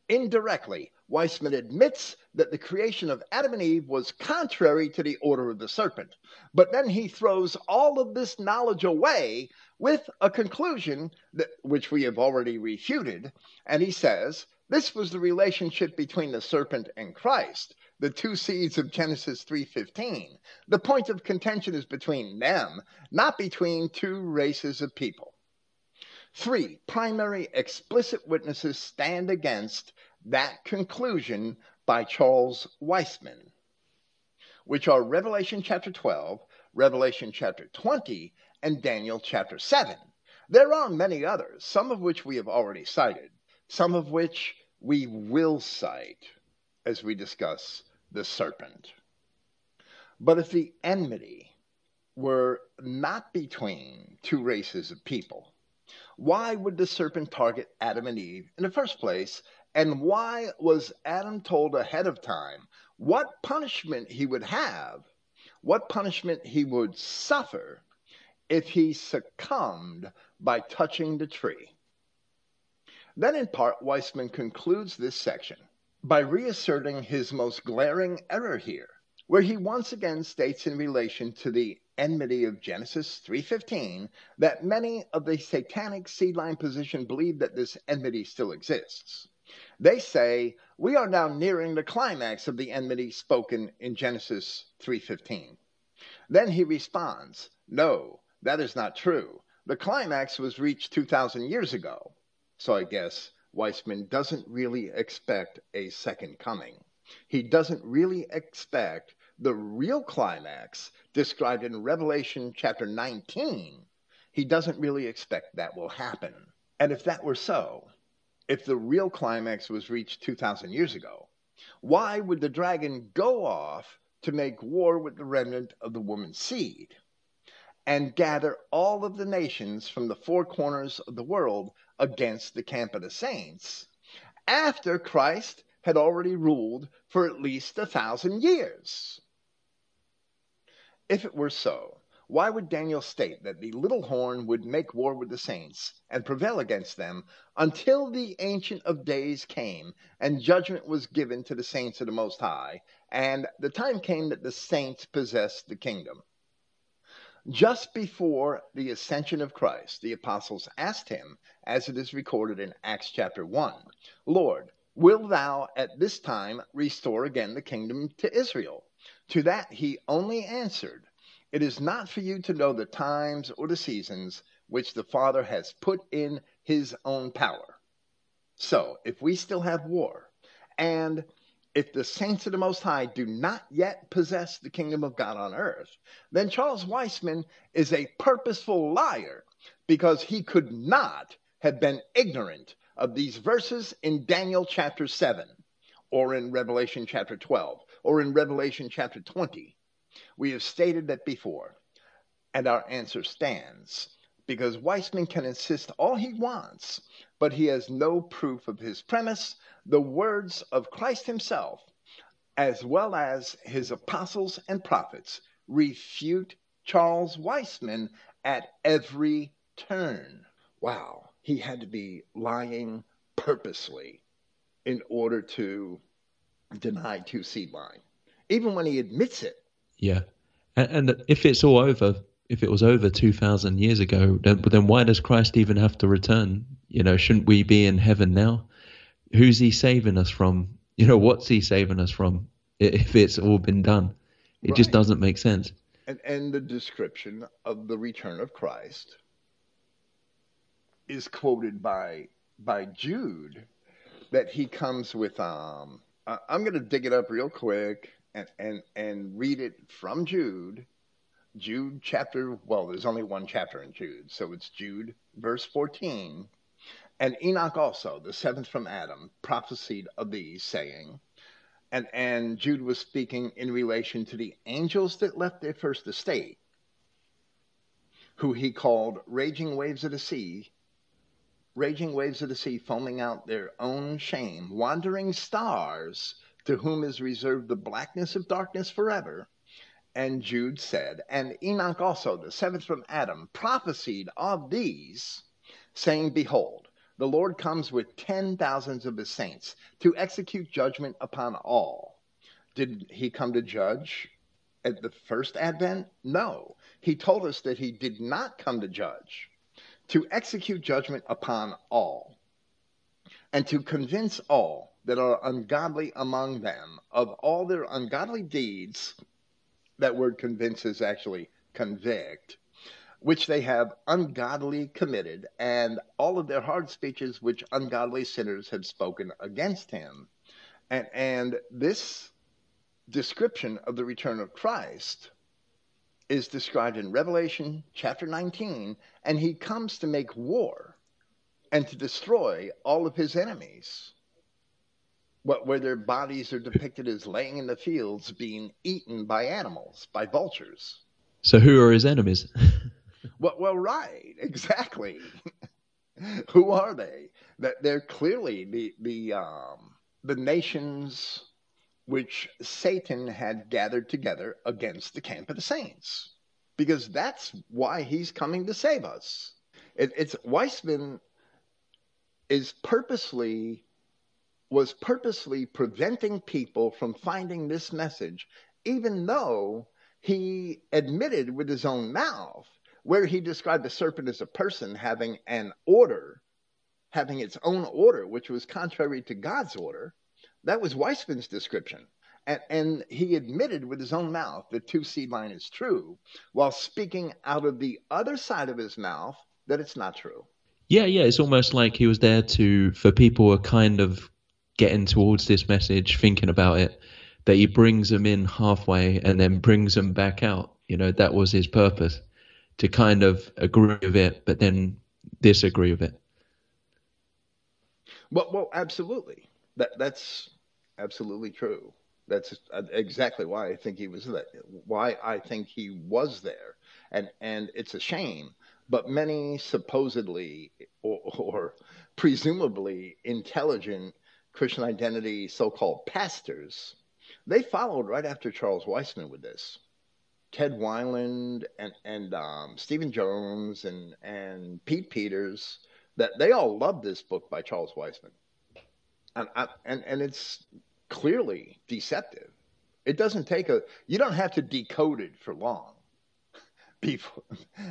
Indirectly, Weisman admits that the creation of Adam and Eve was contrary to the order of the serpent. But then he throws all of this knowledge away with a conclusion that, which we have already refuted. And he says, this was the relationship between the serpent and Christ, the two seeds of Genesis 3:15. The point of contention is between them, not between two races of people. Three primary explicit witnesses stand against that conclusion by Charles Weisman, which are Revelation chapter 12, Revelation chapter 20, and Daniel chapter 7. There are many others, some of which we have already cited, some of which we will cite as we discuss the serpent. But if the enmity were not between two races of people, why would the serpent target Adam and Eve in the first place and why was Adam told ahead of time what punishment he would have, what punishment he would suffer if he succumbed by touching the tree? Then, in part, Weisman concludes this section by reasserting his most glaring error here, where he once again states in relation to the enmity of Genesis 3:15 that many of the satanic seedline position believe that this enmity still exists. They say we are now nearing the climax of the enmity spoken in Genesis 3:15. Then he responds, "No, that is not true. The climax was reached 2000 years ago." So I guess Weisman doesn't really expect a second coming. He doesn't really expect the real climax described in Revelation chapter 19. He doesn't really expect that will happen. And if that were so, if the real climax was reached 2,000 years ago, why would the dragon go off to make war with the remnant of the woman's seed and gather all of the nations from the four corners of the world against the camp of the saints after Christ had already ruled for at least a thousand years? If it were so, why would Daniel state that the little horn would make war with the saints and prevail against them until the Ancient of Days came and judgment was given to the saints of the Most High, and the time came that the saints possessed the kingdom? Just before the ascension of Christ, the apostles asked him, as it is recorded in Acts chapter 1, Lord, will thou at this time restore again the kingdom to Israel? To that he only answered, it is not for you to know the times or the seasons which the Father has put in his own power. So, if we still have war, and if the saints of the Most High do not yet possess the kingdom of God on earth, then Charles Weisman is a purposeful liar because he could not have been ignorant of these verses in Daniel chapter 7, or in Revelation chapter 12, or in Revelation chapter 20 we have stated that before, and our answer stands because Weisman can insist all he wants, but he has no proof of his premise. The words of Christ himself, as well as his apostles and prophets, refute Charles Weisman at every turn. Wow, he had to be lying purposely in order to deny two seedline. Even when he admits it, yeah, and, and if it's all over, if it was over two thousand years ago, then then why does Christ even have to return? You know, shouldn't we be in heaven now? Who's he saving us from? You know, what's he saving us from if it's all been done? It right. just doesn't make sense. And, and the description of the return of Christ is quoted by by Jude that he comes with um I'm going to dig it up real quick and, and, and read it from Jude, Jude chapter, well, there's only one chapter in Jude, so it's Jude, verse 14. And Enoch also, the seventh from Adam, prophesied of these, saying, and, and Jude was speaking in relation to the angels that left their first estate, who he called raging waves of the sea, raging waves of the sea foaming out their own shame, wandering stars to whom is reserved the blackness of darkness forever. And Jude said, And Enoch also, the seventh from Adam, prophesied of these, saying, Behold, the Lord comes with ten thousands of his saints to execute judgment upon all. Did he come to judge at the first advent? No. He told us that he did not come to judge, to execute judgment upon all, and to convince all that are ungodly among them of all their ungodly deeds. That word convince is actually convict, which they have ungodly committed, and all of their hard speeches which ungodly sinners have spoken against him. And, and this description of the return of Christ is described in Revelation chapter 19, and he comes to make war and to destroy all of his enemies what, where their bodies are depicted as laying in the fields being eaten by animals, by vultures. So who are his enemies? (laughs) well, well, right, exactly. (laughs) who are they? That they're clearly the the um, the nations which Satan had gathered together against the camp of the saints, because that's why he's coming to save us. It, it's Weisman is purposely was purposely preventing people from finding this message, even though he admitted with his own mouth, where he described the serpent as a person having an order having its own order, which was contrary to God's order. That was Weisman's description. And, and, he admitted with his own mouth that two seedline is true, while speaking out of the other side of his mouth that it's not true. Yeah, yeah, it's almost like he was there to for people who are kind of getting towards this message, thinking about it, that he brings them in halfway and then brings them back out. You know, that was his purpose to kind of agree with it, but then disagree with it. Well, well, absolutely. That that's absolutely true. That's exactly why I think he was there. Why I think he was there, and and it's a shame. But many supposedly or, or presumably intelligent Christian identity so-called pastors, they followed right after Charles Weisman with this. Ted Weiland and and um, Stephen Jones and and Pete Peters that they all loved this book by Charles Weisman, and and and it's clearly deceptive. It doesn't take a you don't have to decode it for long. (laughs) Before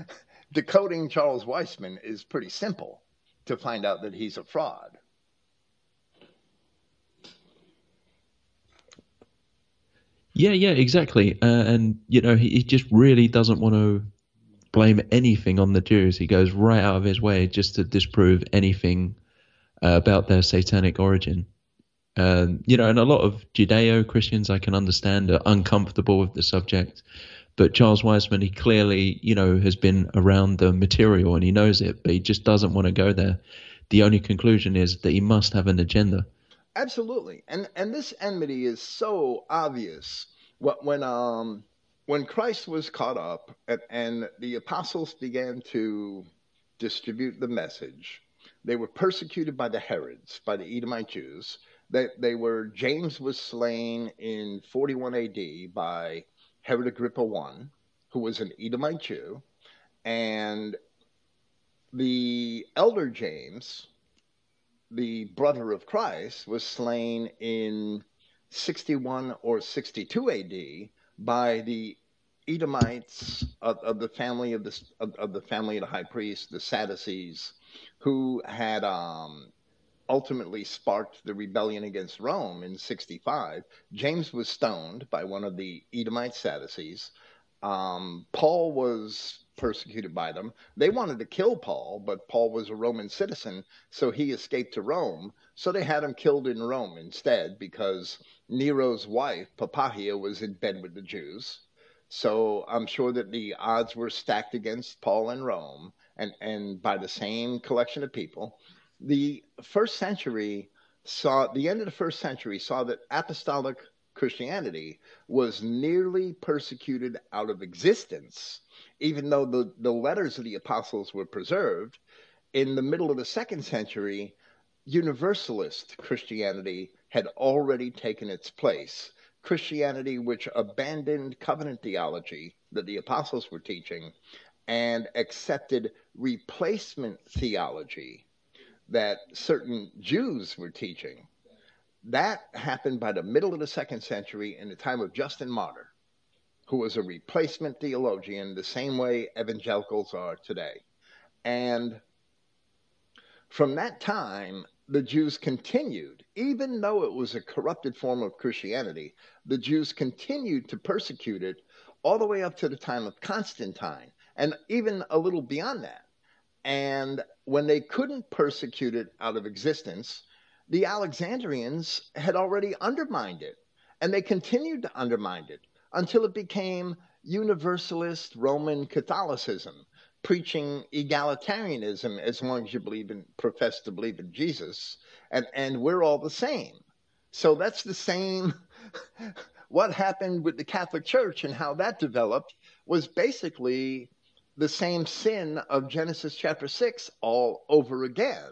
(laughs) decoding Charles Weisman is pretty simple to find out that he's a fraud. Yeah, yeah, exactly. Uh, and you know, he, he just really doesn't want to blame anything on the Jews. He goes right out of his way just to disprove anything uh, about their satanic origin. Um, you know, and a lot of Judeo Christians I can understand are uncomfortable with the subject. But Charles Weisman, he clearly, you know, has been around the material and he knows it, but he just doesn't want to go there. The only conclusion is that he must have an agenda. Absolutely, and and this enmity is so obvious. What when um when Christ was caught up and, and the apostles began to distribute the message, they were persecuted by the Herods, by the Edomite Jews. They, they were James was slain in 41 AD by Herod Agrippa I, who was an Edomite Jew, and the elder James, the brother of Christ, was slain in 61 or 62 AD by the Edomites of, of the family of the of, of, the family of the high priest, the Sadducees, who had um, ultimately sparked the rebellion against Rome in 65. James was stoned by one of the Edomite Sadducees. Um, Paul was persecuted by them. They wanted to kill Paul, but Paul was a Roman citizen, so he escaped to Rome. So they had him killed in Rome instead because Nero's wife, Poppaea, was in bed with the Jews. So I'm sure that the odds were stacked against Paul in Rome and, and by the same collection of people the first century saw the end of the first century saw that apostolic Christianity was nearly persecuted out of existence, even though the, the letters of the apostles were preserved. In the middle of the second century, universalist Christianity had already taken its place. Christianity, which abandoned covenant theology that the apostles were teaching and accepted replacement theology that certain Jews were teaching. That happened by the middle of the second century in the time of Justin Martyr, who was a replacement theologian, the same way evangelicals are today. And from that time, the Jews continued, even though it was a corrupted form of Christianity, the Jews continued to persecute it all the way up to the time of Constantine, and even a little beyond that. And when they couldn't persecute it out of existence, the Alexandrians had already undermined it. And they continued to undermine it until it became universalist Roman Catholicism, preaching egalitarianism as long as you believe in profess to believe in Jesus, and, and we're all the same. So that's the same (laughs) what happened with the Catholic Church and how that developed was basically the same sin of Genesis chapter 6 all over again.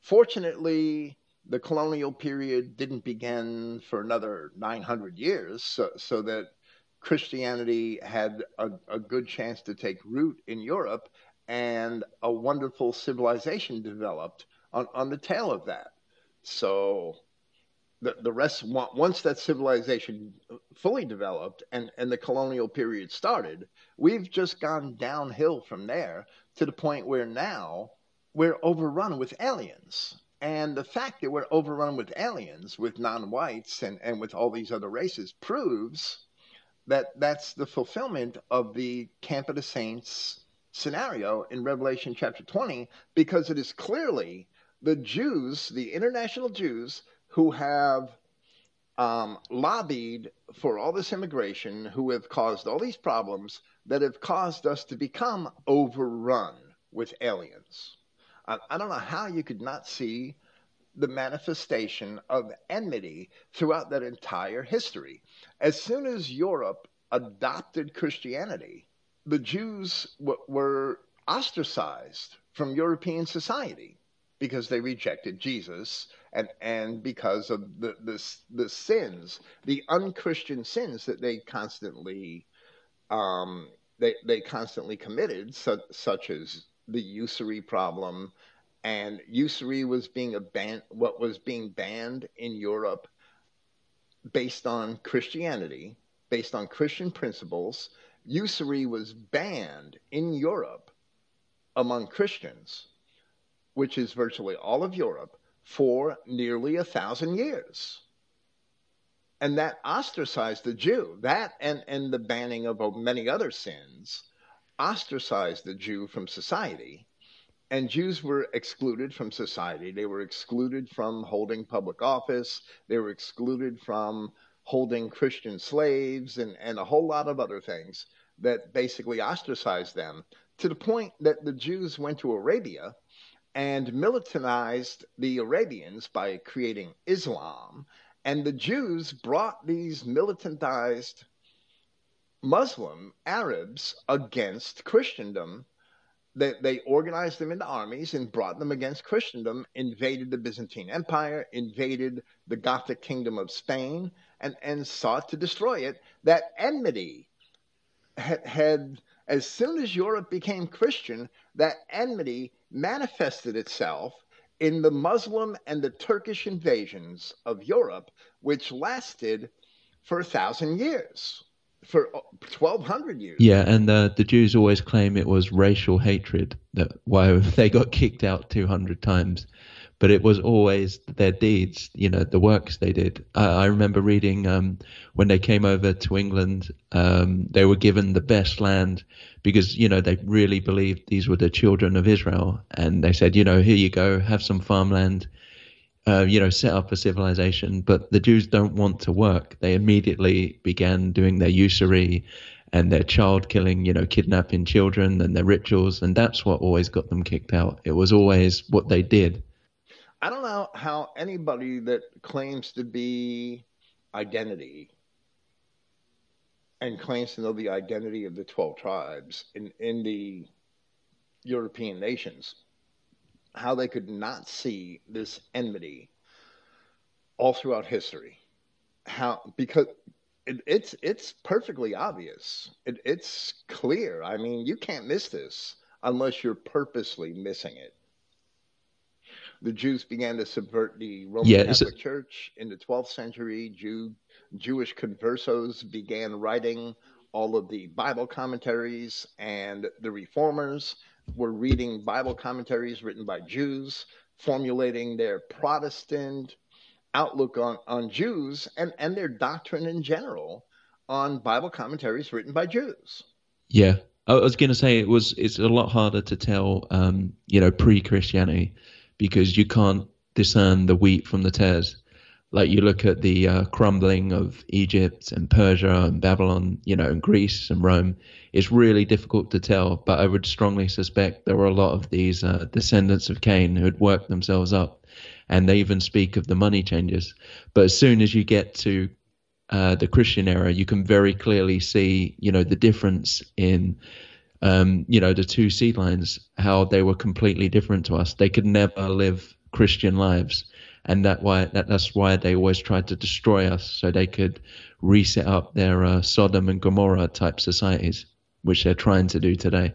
Fortunately, the colonial period didn't begin for another 900 years, so, so that Christianity had a, a, good chance to take root in Europe, and a wonderful civilization developed on, on the tail of that. So the, the rest, once that civilization fully developed and, and the colonial period started, we've just gone downhill from there to the point where now we're overrun with aliens. And the fact that we're overrun with aliens, with non whites, and, and with all these other races proves that that's the fulfillment of the Camp of the Saints scenario in Revelation chapter 20, because it is clearly the Jews, the international Jews, who have um, lobbied for all this immigration, who have caused all these problems that have caused us to become overrun with aliens. I, I don't know how you could not see the manifestation of enmity throughout that entire history. As soon as Europe adopted Christianity, the Jews w- were ostracized from European society because they rejected Jesus and, and because of the, the, the sins, the unchristian sins that they constantly um, they, they constantly committed, such, such as the usury problem, and usury was being a ban- what was being banned in Europe based on Christianity, based on Christian principles. Usury was banned in Europe among Christians, which is virtually all of Europe, for nearly a thousand years. And that ostracized the Jew. That and, and the banning of many other sins ostracized the Jew from society and Jews were excluded from society. They were excluded from holding public office. They were excluded from holding Christian slaves and, and a whole lot of other things that basically ostracized them to the point that the Jews went to Arabia and militarized the Arabians by creating Islam. And the Jews brought these militarized Muslim Arabs against Christendom they, they organized them into armies and brought them against Christendom, invaded the Byzantine Empire, invaded the Gothic kingdom of Spain, and, and sought to destroy it. That enmity had, had, as soon as Europe became Christian, that enmity manifested itself in the Muslim and the Turkish invasions of Europe, which lasted for a thousand years for 1200 years. Yeah, and the the Jews always claim it was racial hatred that why (laughs) they got kicked out 200 times, but it was always their deeds, you know, the works they did. I, I remember reading um, when they came over to England, um, they were given the best land because you know they really believed these were the children of Israel, and they said, you know, here you go, have some farmland uh, you know, set up a civilization, but the Jews don't want to work. They immediately began doing their usury and their child killing, you know, kidnapping children and their rituals, and that's what always got them kicked out. It was always what they did. I don't know how anybody that claims to be identity and claims to know the identity of the 12 tribes in, in the European nations how they could not see this enmity all throughout history. How because it, it's it's perfectly obvious. It, it's clear. I mean, you can't miss this unless you're purposely missing it. The Jews began to subvert the Roman yeah, Catholic it... Church in the 12th century. Jew, Jewish conversos began writing all of the Bible commentaries, and the reformers were reading Bible commentaries written by Jews, formulating their Protestant outlook on, on Jews and, and their doctrine in general on Bible commentaries written by Jews. Yeah. I was going to say it was it's a lot harder to tell um, you know pre-Christianity because you can't discern the wheat from the tares like you look at the uh, crumbling of Egypt and Persia and Babylon, you know, and Greece and Rome, it's really difficult to tell. But I would strongly suspect there were a lot of these uh, descendants of Cain who had worked themselves up, and they even speak of the money changers. But as soon as you get to uh, the Christian era, you can very clearly see, you know, the difference in. Um, you know the two seedlines, how they were completely different to us. They could never live Christian lives and that why that, that's why they always tried to destroy us so they could reset up their uh, Sodom and Gomorrah type societies, which they're trying to do today.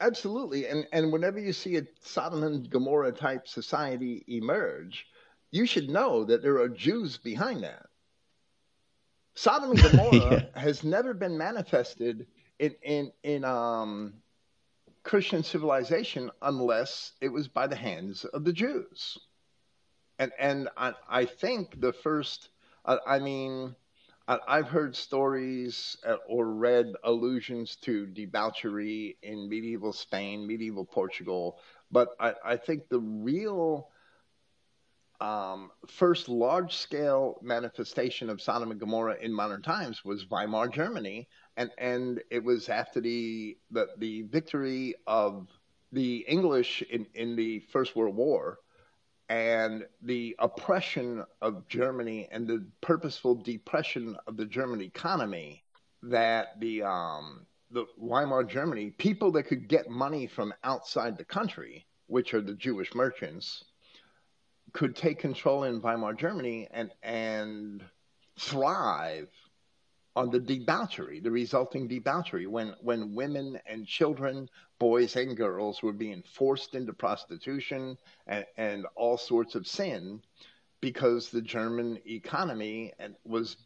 Absolutely, and and whenever you see a Sodom and Gomorrah type society emerge, you should know that there are Jews behind that. Sodom and (laughs) Gomorrah yeah. has never been manifested in in in um Christian civilization unless it was by the hands of the Jews. And and I, I think the first, I, I mean, I, I've heard stories uh, or read allusions to debauchery in medieval Spain, medieval Portugal, but I, I think the real um, first large scale manifestation of Sodom and Gomorrah in modern times was Weimar Germany. And and it was after the the, the victory of the English in, in the First World War and the oppression of Germany and the purposeful depression of the German economy that the um, the Weimar Germany people that could get money from outside the country, which are the Jewish merchants, could take control in Weimar Germany and and thrive on the debauchery, the resulting debauchery, when, when women and children, boys and girls, were being forced into prostitution and, and all sorts of sin because the German economy was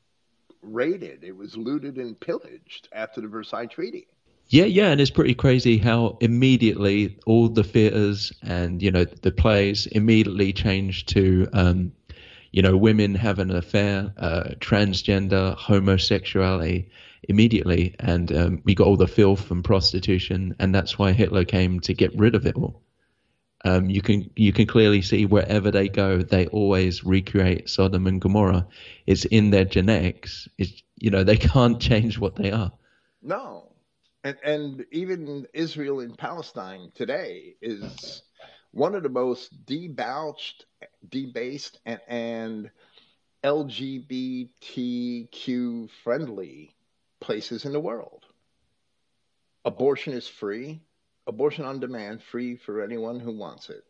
raided, it was looted and pillaged after the Versailles Treaty. Yeah, yeah, and it's pretty crazy how immediately all the theaters and you know the plays immediately changed to um, you know, women having an affair, uh, transgender, homosexuality immediately, and um, we got all the filth and prostitution, and that's why Hitler came to get rid of it all. Um, you can you can clearly see wherever they go, they always recreate Sodom and Gomorrah. It's in their genetics. It's you know they (laughs) can't change what they are. No, and and even Israel and Palestine today is one of the most debauched, debased, and, and LGBTQ friendly places in the world. Abortion is free, abortion on demand, free for anyone who wants it.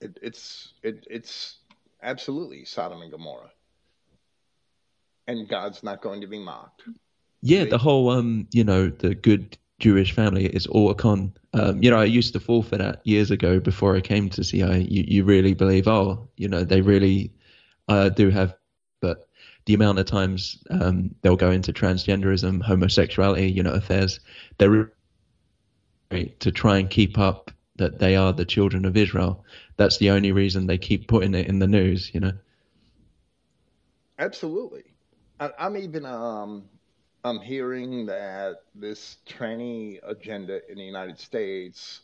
it it's it, it's absolutely Sodom and Gomorrah, and God's not going to be mocked. Yeah, the whole um, you know, the good Jewish family is all a con. Um, you know, I used to fall for that years ago before I came to CI. You, you really believe, oh, you know, they really uh, do have, the amount of times um, they'll go into transgenderism, homosexuality, you know, affairs, they're to try and keep up that they are the children of Israel. That's the only reason they keep putting it in the news, you know. Absolutely. I, am even um, I'm hearing that this tranny agenda in the United States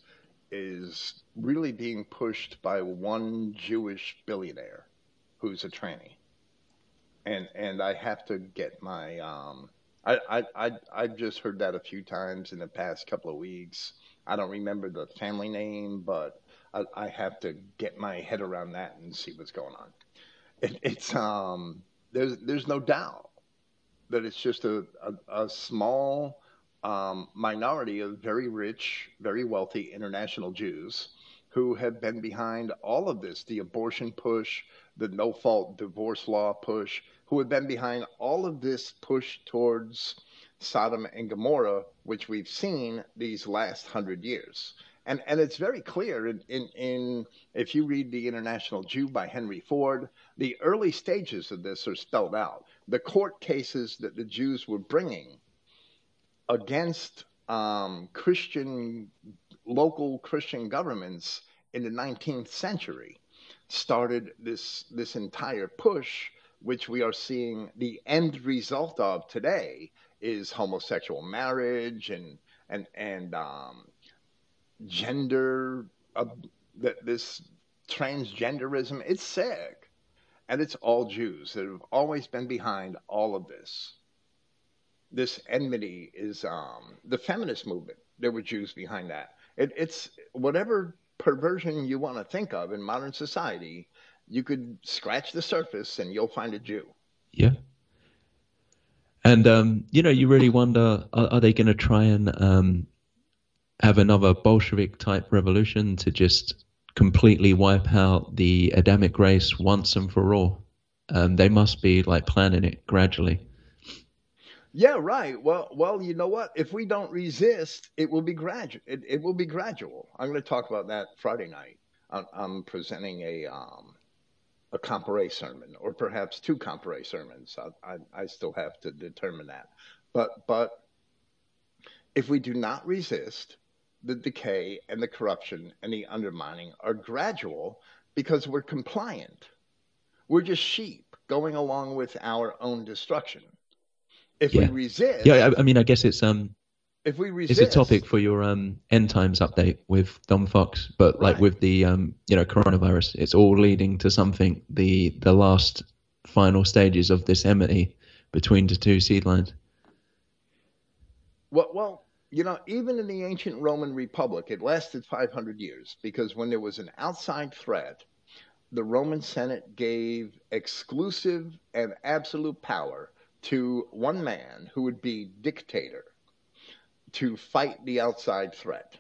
is really being pushed by one Jewish billionaire who's a tranny. And and I have to get my um I, I, I, I've just heard that a few times in the past couple of weeks. I don't remember the family name, but I, I have to get my head around that and see what's going on. It, it's um, there's there's no doubt that it's just a, a, a small um, minority of very rich, very wealthy international Jews who have been behind all of this the abortion push, the no fault divorce law push, who have been behind all of this push towards Sodom and Gomorrah, which we've seen these last hundred years. And, and it's very clear in, in, in, if you read The International Jew by Henry Ford, the early stages of this are spelled out the court cases that the Jews were bringing against um, Christian, local Christian governments in the 19th century started this, this entire push, which we are seeing the end result of today is homosexual marriage and, and, and um, gender, uh, this transgenderism. It's sick and it's all Jews that have always been behind all of this. This enmity is um, the feminist movement. There were Jews behind that. It, it's whatever perversion you want to think of in modern society, you could scratch the surface and you'll find a Jew. Yeah. And um, you know, you really wonder: are, are they going to try and um, have another Bolshevik type revolution to just completely wipe out the Adamic race once and for all. Um, they must be like planning it gradually. Yeah, right. Well, well, you know what? If we don't resist, it will be gradual. It, it will be gradual. I'm going to talk about that Friday night. I'm, I'm presenting a um, a compare sermon, or perhaps two compare sermons. I, I, I still have to determine that. But but if we do not resist, the decay and the corruption and the undermining are gradual because we're compliant. We're just sheep going along with our own destruction. If Yeah. we resist, Yeah, I, I mean, I guess it's um, if we resist, it's a topic for your um end times update with Dom Fox, but like with the um, you know, coronavirus, it's all leading to something. The the last final stages of this enmity between the two seedlines. Well, well, you know, even in the ancient Roman Republic, it lasted 500 years because when there was an outside threat, the Roman Senate gave exclusive and absolute power to one man who would be dictator to fight the outside threat.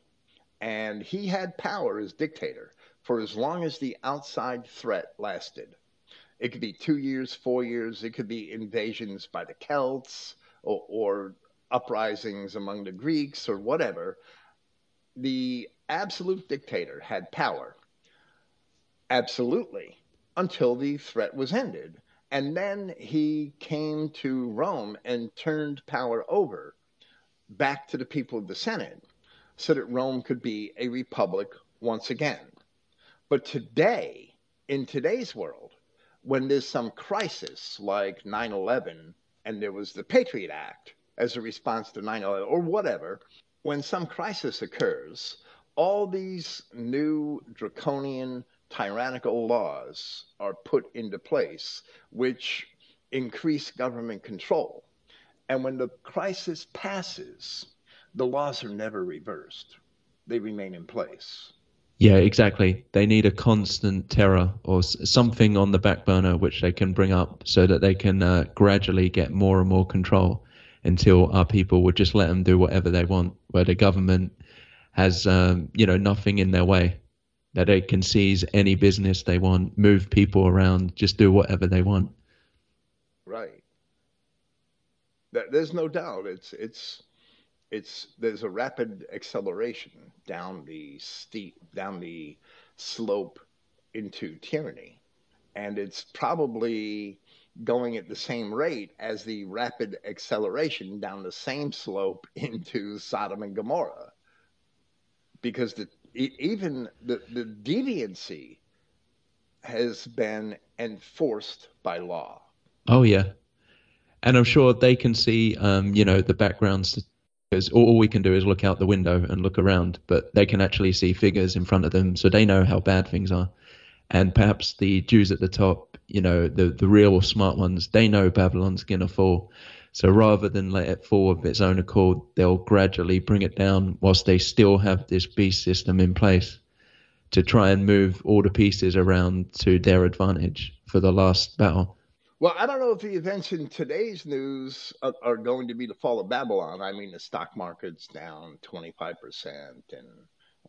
And he had power as dictator for as long as the outside threat lasted. It could be two years, four years, it could be invasions by the Celts or, or uprisings among the Greeks or whatever. The absolute dictator had power absolutely until the threat was ended. And then he came to Rome and turned power over back to the people of the Senate so that Rome could be a republic once again. But today, in today's world, when there's some crisis like 9 11 and there was the Patriot Act as a response to 9 11 or whatever, when some crisis occurs, all these new draconian tyrannical laws are put into place which increase government control. And when the crisis passes, the laws are never reversed, they remain in place. Yeah, exactly. They need a constant terror or something on the back burner which they can bring up so that they can uh, gradually get more and more control until our people would just let them do whatever they want, where the government has, um, you know, nothing in their way, that they can seize any business they want, move people around, just do whatever they want. Right. There's no doubt. It's it's it's there's a rapid acceleration down the steep down the slope into tyranny, and it's probably going at the same rate as the rapid acceleration down the same slope (laughs) into Sodom and Gomorrah, because the even the the deviancy has been enforced by law. Oh yeah, and I'm sure they can see, um, you know, the backgrounds. Because all, we can do is look out the window and look around, but they can actually see figures in front of them, so they know how bad things are. And perhaps the Jews at the top, you know, the the real smart ones, they know Babylon's gonna fall. So rather than let it fall of its own accord, they'll gradually bring it down whilst they still have this beast system in place to try and move all the pieces around to their advantage for the last battle. Well, I don't know if the events in today's news are, are going to be the fall of Babylon. I mean, the stock market's down 25%, and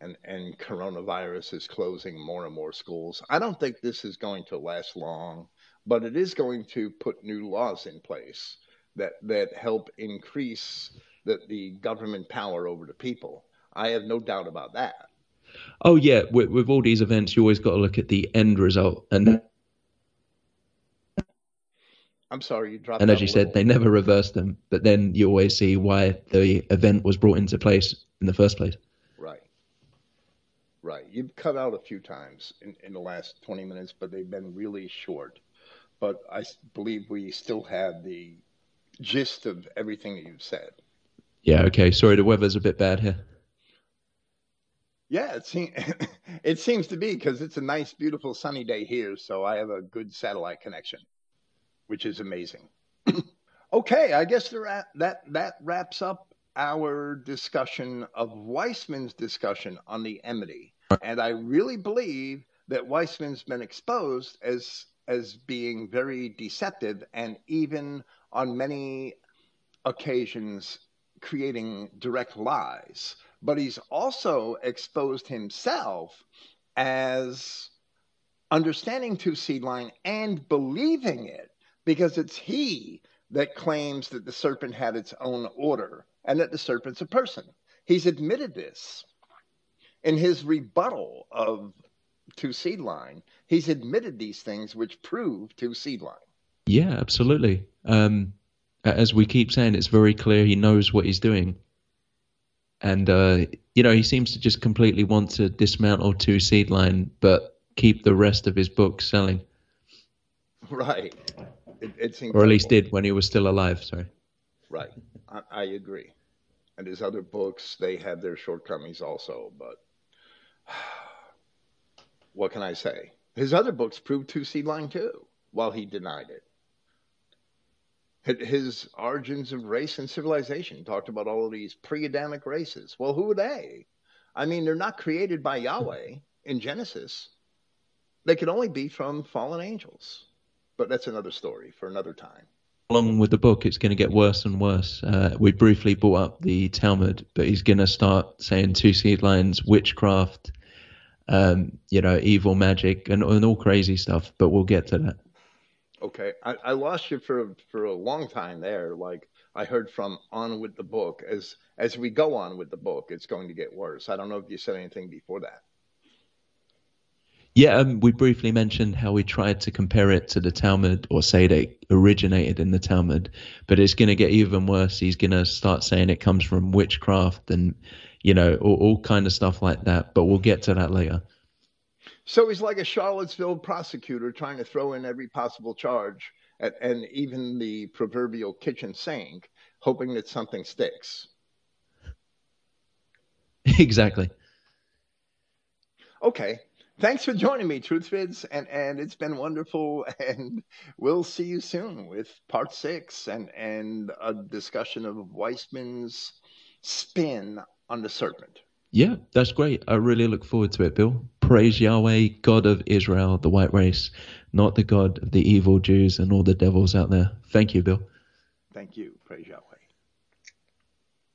and and coronavirus is closing more and more schools. I don't think this is going to last long, but it is going to put new laws in place that that help increase the, the government power over the people. I have no doubt about that. Oh yeah, with, with all these events, you always got to look at the end result, and I'm sorry, you dropped. and as you a said, little. they never reverse them. But then you always see why the event was brought into place in the first place. Right. Right. You've cut out a few times in, in the last 20 minutes, but they've been really short. But I believe we still have the gist of everything that you've said. Yeah, okay. Sorry, the weather's a bit bad here. Yeah, it, seem, (laughs) it seems to be because it's a nice, beautiful, sunny day here. So I have a good satellite connection, which is amazing. (clears throat) okay, I guess the ra- that, that wraps up our discussion of Weisman's discussion on the enmity. And I really believe that Weisman's been exposed as as being very deceptive and even on many occasions creating direct lies. But he's also exposed himself as understanding two seedline and believing it because it's he that claims that the serpent had its own order and that the serpent's a person. He's admitted this in his rebuttal of two seedline. He's admitted these things which prove two seedline. Yeah, absolutely. Um, as we keep saying, it's very clear he knows what he's doing. and uh, you know he seems to just completely want to dismantle two seedline, but keep the rest of his books selling. (laughs) Right. It, it seems or at least did when he was still alive. Sorry. Right. I, I agree. And his other books, they had their shortcomings also, but (sighs) what can I say? His other books proved two seedline too, while he denied it. His Origins of Race and Civilization talked about all of these pre Adamic races. Well, who are they? I mean, they're not created by Yahweh in Genesis, they could only be from fallen angels. But that's another story for another time. Along with the book, it's going to get worse and worse. Uh, we briefly brought up the Talmud, but he's going to start saying two seedlines, witchcraft, um, you know, evil magic, and, and all crazy stuff. But we'll get to that. Okay, I, I lost you for for a long time there. Like I heard from on with the book. As as we go on with the book, it's going to get worse. I don't know if you said anything before that. Yeah, um, we briefly mentioned how we tried to compare it to the Talmud or say it originated in the Talmud, but it's going to get even worse. He's going to start saying it comes from witchcraft and, you know, all, all kind of stuff like that. But we'll get to that later. So he's like a Charlottesville prosecutor trying to throw in every possible charge at, and even the proverbial kitchen sink, hoping that something sticks. (laughs) Exactly. Okay. Thanks for joining me, Truthvids, and, and it's been wonderful. (laughs) And we'll see you soon with part six and, and a discussion of Weisman's spin on the serpent. Yeah, that's great. I really look forward to it, Bill. Praise Yahweh, God of Israel, the white race, not the God of the evil Jews and all the devils out there. Thank you, Bill. Thank you. Praise Yahweh.